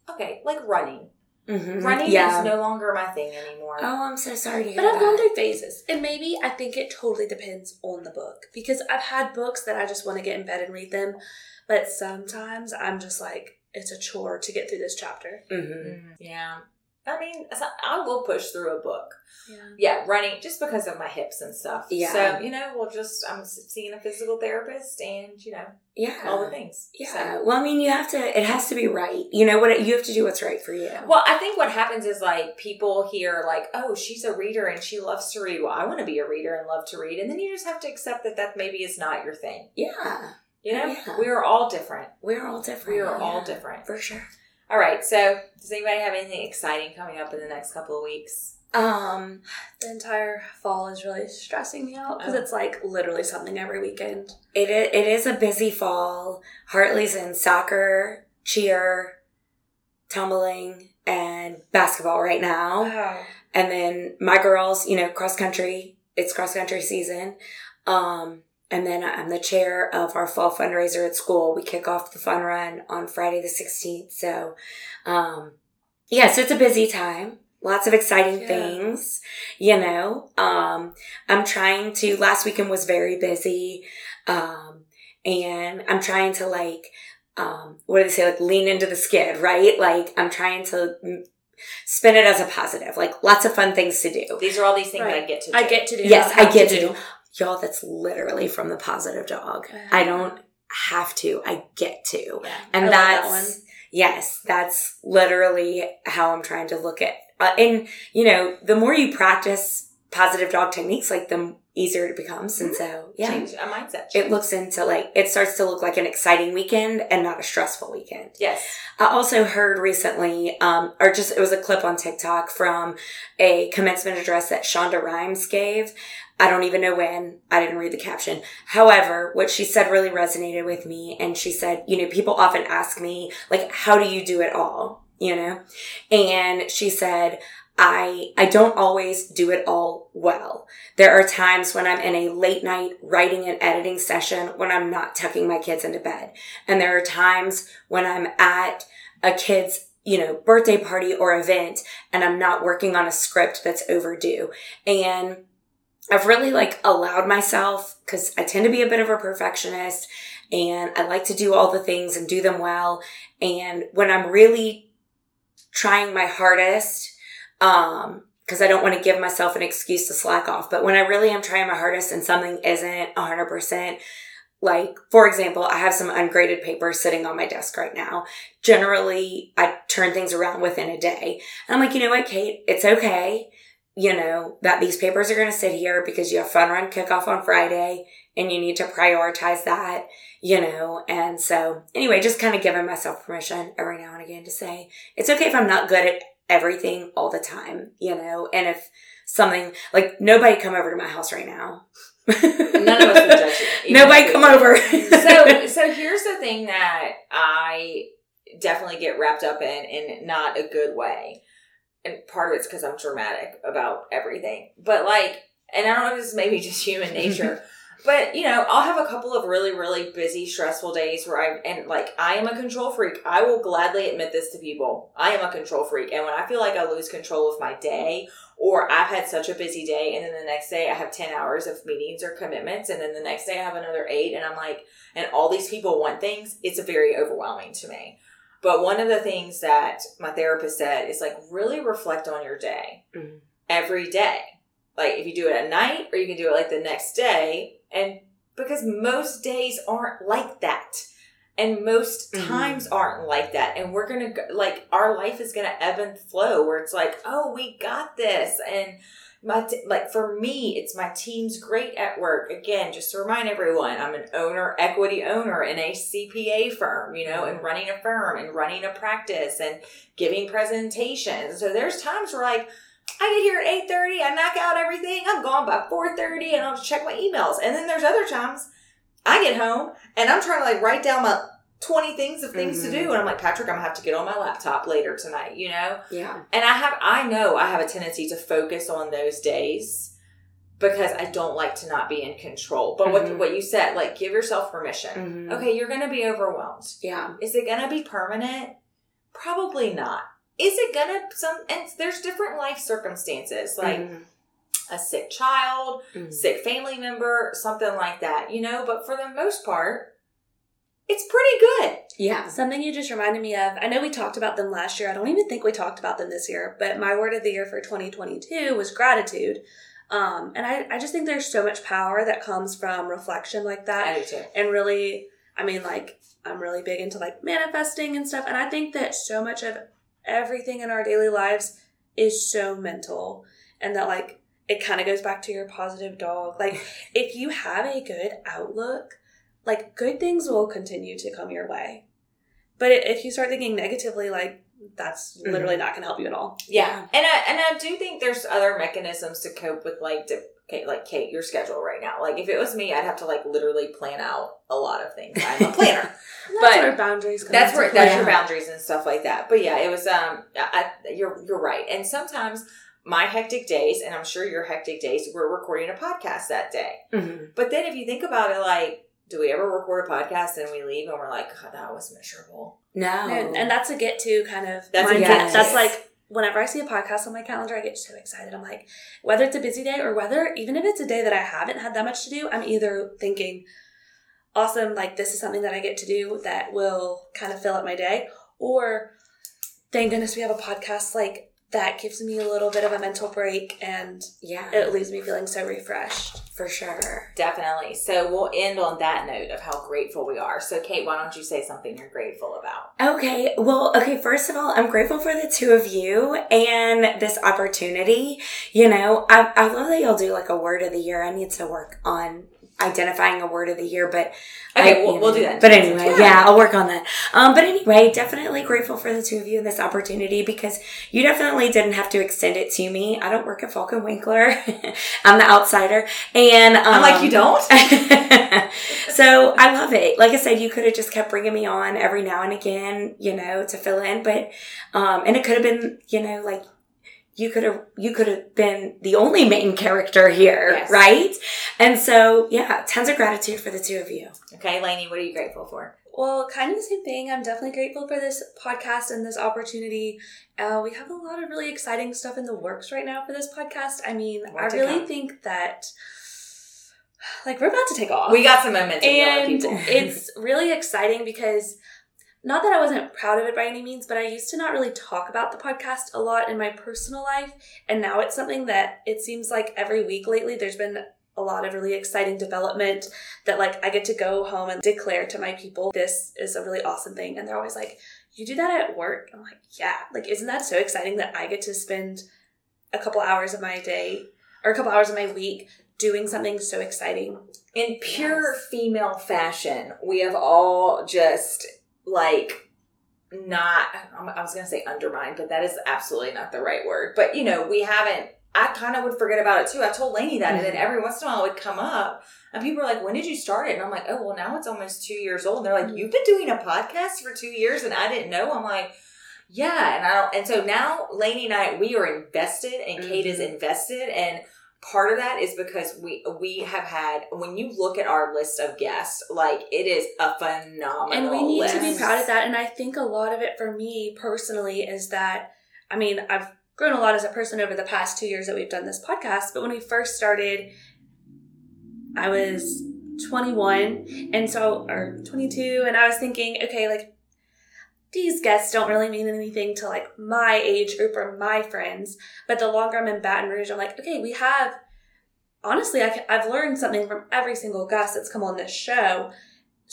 okay, like running. Mhm. Running yeah. is no longer my thing anymore. Oh, I'm so sorry But I've gone through phases, and maybe I think it totally depends on the book because I've had books that I just want to get in bed and read them, But sometimes I'm just like, it's a chore to get through this chapter. Mm-hmm. Mm, yeah. I mean, I will push through a book. Yeah. Yeah, running just because of my hips and stuff. Yeah. So you know, we'll just I'm seeing a physical therapist, and you know Yeah. all the things. Yeah. So- Well, I mean, you have to. It has to be right. You know what? It, you have to do what's right for you. Well, I think what happens is like people hear like, oh, she's a reader and she loves to read. Well, I want to be a reader and love to read, and then you just have to accept that that maybe is not your thing. yeah. You know, Yeah. we are all different. We're all different. We are all different. for sure. All right. So, does anybody have anything exciting coming up in the next couple of weeks? Um. The entire fall is really stressing me out because Oh. it's like literally something every weekend. It is, it is a busy fall. Hartley's in soccer, cheer, tumbling, and basketball right now. Wow. And then my girls, you know, cross country. It's cross country season. Um, and then I'm the chair of our fall fundraiser at school. We kick off the fun run on Friday the 16th. So, um, yeah, so it's a busy time. Lots of exciting Yeah. things, you know. Um, I'm trying to, last weekend was very busy. Um, and I'm trying to like, um, what do they say? Like lean into the skid, right? Like I'm trying to spin it as a positive, like lots of fun things to do. These are all these things Right. I get to. Do. I get to do. Yes, not I get to do. Y'all, that's literally from the positive dog. I don't have to, I get to. Yeah. And I that that's, one. yes, that's literally how I'm trying to look at, uh, and you know, the more you practice positive dog techniques, like the easier it becomes. And so, yeah. Change a mindset. It looks into like, it starts to look like an exciting weekend and not a stressful weekend. yes. I also heard recently, um, or just it was a clip on TikTok from a commencement address that Shonda Rhimes gave. I don't even know when. I didn't read the caption. However, what she said really resonated with me. And she said, you know, people often ask me, like, how do you do it all? You know? And she said, I, I don't always do it all well. There are times when I'm in a late night writing and editing session when I'm not tucking my kids into bed. And there are times when I'm at a kid's, you know, birthday party or event and I'm not working on a script that's overdue. And I've really like allowed myself because I tend to be a bit of a perfectionist and I like to do all the things and do them well. And when I'm really trying my hardest, um, because I don't want to give myself an excuse to slack off, but when I really am trying my hardest and something isn't 100%, like, for example, I have some ungraded paper sitting on my desk right now. Generally, I turn things around within a day. And I'm like, you know what, Kate? It's okay. You know, that these papers are going to sit here because you have fun run kickoff on Friday and you need to prioritize that, you know? And so anyway, just kind of giving myself permission every now and again to say, it's okay if I'm not good at everything all the time, you know? And if something like nobody come over to my house right now. None of us would judge you. Nobody come over. so so here's the thing that I definitely get wrapped up in in not a good way. And part of it's because I'm dramatic about everything. But like and I don't know if this is maybe just human nature. But you know, I'll have a couple of really, really busy, stressful days where I and like I am a control freak. I will gladly admit this to people. I am a control freak, and when I feel like I lose control of my day, or I've had such a busy day, and then the next day I have ten hours of meetings or commitments, and then the next day I have another eight, and I'm like, and all these people want things. It's very overwhelming to me. But one of the things that my therapist said is like really reflect on your day Mhm. every day. Like if you do it at night or you can do it like the next day. And because most days aren't like that. And most Mhm. times aren't like that. And we're going to, like, our life is going to ebb and flow where it's like, oh, we got this. And my, t- like, for me, it's my team's great at work. Again, just to remind everyone, I'm an owner, equity owner in a CPA firm, you know, and running a firm and running a practice and giving presentations. So there's times where, like, I get here at eight thirty. I knock out everything. I'm gone by four thirty, and I'll check my emails. And then there's other times I get home and I'm trying to like write down my twenty things of things Mhm. to do, and I'm like Patrick, I'm gonna have to get on my laptop later tonight. You know, yeah. and I have I know I have a tendency to focus on those days because I don't like to not be in control. But what Mhm. what you said, like give yourself permission. Mhm. Okay, you're gonna be overwhelmed. Yeah. Is it gonna be permanent? Probably not. Is it gonna some and there's different life circumstances like Mhm. a sick child, Mhm. sick family member, something like that, you know, but for the most part, it's pretty good. Yeah. Something you just reminded me of. I know we talked about them last year. I don't even think we talked about them this year, but my word of the year for 2022 was gratitude. Um, and I, I just think there's so much power that comes from reflection like that. I do too. and really i mean like i'm really big into like manifesting and stuff and i think that so much of everything in our daily lives is so mental and that like it kind of goes back to your positive dog like if you have a good outlook like good things will continue to come your way but if you start thinking negatively like that's literally not going to help you at all Yeah. And I and I do think there's other mechanisms to cope with like to okay, like Kate, your schedule right now. Like if it was me, I'd have to like literally plan out a lot of things. I'm a planner. that's But where boundaries come that's where that's your boundaries and stuff like that. But yeah, it was um I, you're you're right. And sometimes my hectic days, and I'm sure your hectic days, we're recording a podcast that day. hmm But then if you think about it, like, do we ever record a podcast and we leave and we're like, God, that was miserable. No. and, and that's a get to kind of That's a get to. That's like whenever I see a podcast on my calendar, I get so excited. I'm like, whether it's a busy day or whether even if it's a day that I haven't had that much to do, I'm either thinking, awesome, like this is something that I get to do that will kind of fill up my day, or thank goodness we have a podcast like that gives me a little bit of a mental break and yeah, it leaves me feeling so refreshed. for sure. Definitely. So we'll end on that note of how grateful we are. So, Kate, why don't you say something you're grateful about? Okay, well, okay, first of all, I'm grateful for the two of you and this opportunity. You know, I, I love that y'all do like a word of the year. I need to work on identifying a word of the year, but Okay, I- we'll, we'll do that. But anyway, Yeah. yeah. I'll work on that. Um, but anyway, definitely grateful for the two of you and this opportunity because you definitely didn't have to extend it to me. I don't work at Faulk and Winkler. I'm the outsider, and um, I'm like, you don't? so I love it. Like I said, you could have just kept bringing me on every now and again, you know, to fill in. But um, and it could have been, you know, like you could have you could have been the only main character here, Yes. right? And so yeah, tons of gratitude for the two of you. Okay, Lainey, what are you grateful for? Well, kind of the same thing. I'm definitely grateful for this podcast and this opportunity. Uh, we have a lot of really exciting stuff in the works right now for this podcast. I mean, More I really come. think that, like, we're about to take off. We got some momentum, and it's really exciting because not that I wasn't proud of it by any means, but I used to not really talk about the podcast a lot in my personal life. And now it's something that it seems like every week lately there's been a lot of really exciting development that like I get to go home and declare to my people this is a really awesome thing. And they're always like, You do that at work? I'm like, Yeah. Like, isn't that so exciting that I get to spend a couple hours of my day or a couple hours of my week doing something so exciting? In pure Yes. female fashion, we have all just like not, I was going to say undermined, but that is absolutely not the right word. But you know, we haven't, I kind of would forget about it too. I told Lainey that, and then mm-hmm. every once in a while it would come up, and people are like, When did you start it? And I'm like, Oh, well, now it's almost two years old. And they're like, mm-hmm. You've been doing a podcast for two years, and I didn't know. I'm like, yeah, and I don't, and so now Lainey and I we are invested, and Kate is mm-hmm. invested, and part of that is because we we have had when you look at our list of guests, like it is a phenomenal and we need to be proud of that and i think a lot of it for me personally is that i mean i've grown a lot as a person over the past two years that we've done this podcast but when we first started i was 21 and so or 22 and i was thinking okay like these guests don't really mean anything to like my age group or my friends but the longer i'm in baton rouge i'm like okay we have honestly I can, i've learned something from every single guest that's come on this show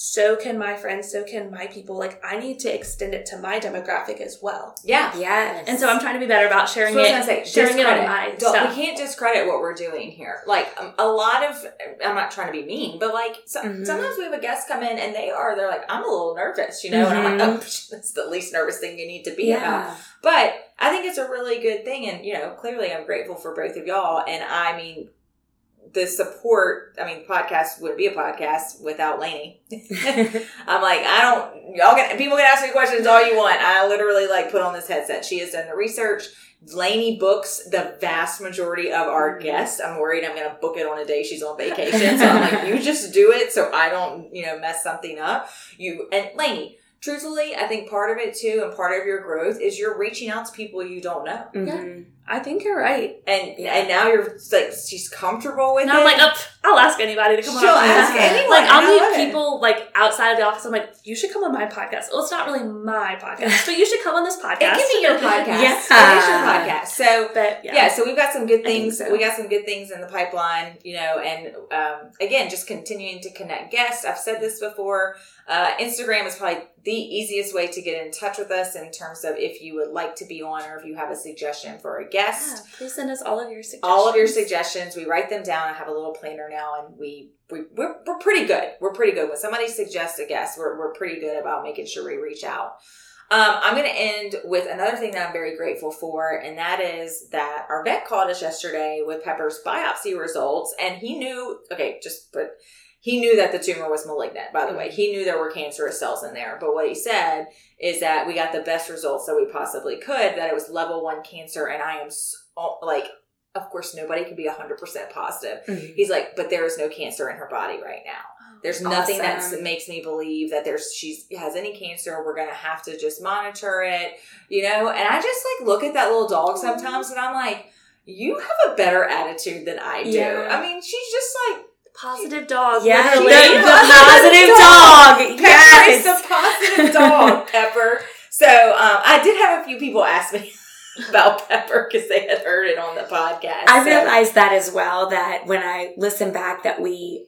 so can my friends, so can my people. Like, I need to extend it to my demographic as well. Yeah. Yes. And so I'm trying to be better about sharing So I was it, say, sharing it on my Don't- stuff. We can't discredit what we're doing here. Like um, a lot of, I'm not trying to be mean, but like so, Mhm. sometimes we have a guest come in and they are, they're like, I'm a little nervous, you know, and I'm like, Mhm. oh, that's the least nervous thing you need to be about. But I think it's a really good thing. And, you know, clearly I'm grateful for both of y'all. And I mean, the support, I mean, podcast wouldn't be a podcast without Lainey. I'm like, I don't, y'all can, people can ask me questions all you want. I literally like put on this headset. She has done the research. Lainey books the vast majority of our Mhm. guests. I'm worried I'm going to book it on a day she's on vacation. So I'm like, you just do it so I don't, you know, mess something up. You, and Lainey, truthfully, I think part of it too, and part of your growth is you're reaching out to people you don't know, Mhm. I think you're right. and Yeah. and now you're like she's comfortable with And it. I'm like, oh, I'll ask anybody to come on. She'll ask podcast. anyone. Like I'll meet people like outside of the office. I'm like, you should come on my podcast. Well, it's not really my podcast, but you should come on this podcast. It can be your podcast. Yeah. It is your podcast. So But yeah. yeah, so we've got some good things. so. We got some good things in the pipeline, you know, and um, again, just continuing to connect guests. I've said this before. Uh, Instagram is probably the easiest way to get in touch with us in terms of if you would like to be on or if you have a suggestion for a guest. Yeah, please send us all of your suggestions. All of your suggestions, we write them down. I have a little planner now, and we, we we're, we're pretty good. We're pretty good when somebody suggests a guest. We're we're pretty good about making sure we reach out. Um, I'm going to end with another thing that I'm very grateful for, and that is that our vet called us yesterday with Pepper's biopsy results, and he knew. Okay, just but he knew that the tumor was malignant. By the way, he knew there were cancerous cells in there. But what he said is that we got the best results that we possibly could. That it was level one cancer, and I am so, like, of course, nobody can be 100 percent positive. Mhm. He's like, but there is no cancer in her body right now. There's nothing that makes me believe that there's she has any cancer. We're gonna have to just monitor it, you know. And I just like look at that little dog sometimes, and I'm like, you have a better attitude than I do. Yeah. I mean, she's just like positive dog. Yeah, the, the Positive dog. dog. Pepper Yes. is the positive dog, Pepper. So um, I did have a few people ask me about Pepper because they had heard it on the podcast. I So- realized that as well. That when I listened back, that we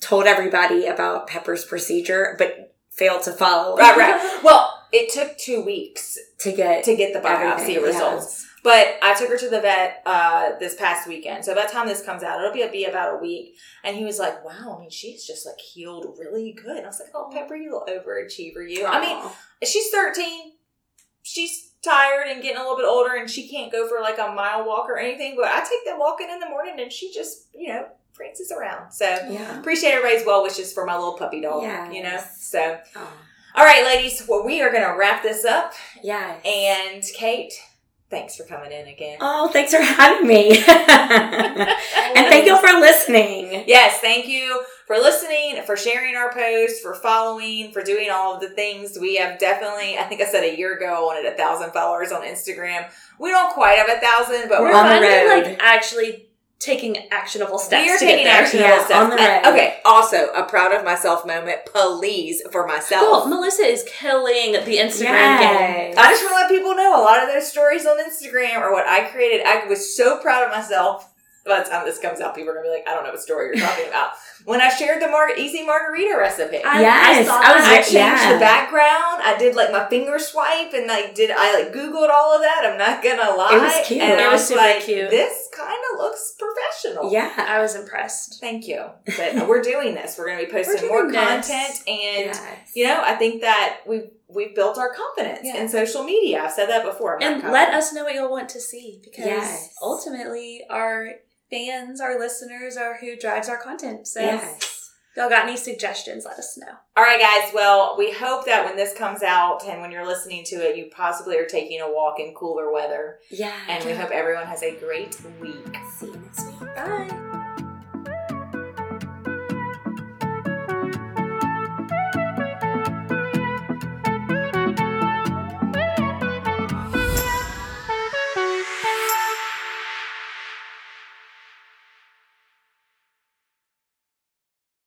told everybody about Pepper's procedure, but failed to follow right, right. Well, it took two weeks to get to get the biopsy results. But I took her to the vet uh, this past weekend. So by the time this comes out, it'll be, be about a week. And he was like, wow, I mean, she's just like healed really good. And I was like, oh, Pepper, you little overachiever, you. I mean, she's 13. She's tired and getting a little bit older and she can't go for like a mile walk or anything. But I take them walking in the morning and she just, you know, prances around. So yeah. appreciate everybody's well wishes for my little puppy dog, Yes. you know? So, Aw. all right, ladies, well, we are going to wrap this up. Yeah. And Kate, thanks for coming in again. Oh, thanks for having me. and thank you for listening. Yes, thank you for listening, for sharing our posts, for following, for doing all of the things. We have definitely, I think I said a year ago, I wanted a thousand followers on Instagram. We don't quite have a thousand, but We're we're, on the road. like actually taking actionable steps. we are to taking get there. action Yeah, steps. on the road. okay, also a proud of myself moment, please, for myself. Cool. Melissa is killing the Instagram game. I just want to let people know a lot of those stories on Instagram are what I created. I was so proud of myself. By the time this comes out, people are gonna be like, "I don't know what story you're talking about." When I shared the mar- easy margarita recipe, I, Yes, I, saw I was that. I Yeah. changed the background. I did like my finger swipe and like did I like Googled all of that. I'm not gonna lie. It was cute. And It I was was super like, cute. this kind of looks professional. Yeah. I was impressed. Thank you. But we're doing this. We're gonna be posting more this. content and Yes. you know, I think that we've we've built our confidence Yeah. in social media. I've said that before. I'm And let us know what you'll want to see because Yes. ultimately our fans, our listeners are who drives our content. So Yes. if y'all got any suggestions, let us know. All right, guys. Well, we hope that when this comes out and when you're listening to it, you possibly are taking a walk in cooler weather. Yeah. And we hope everyone has a great week. See you next week. Bye.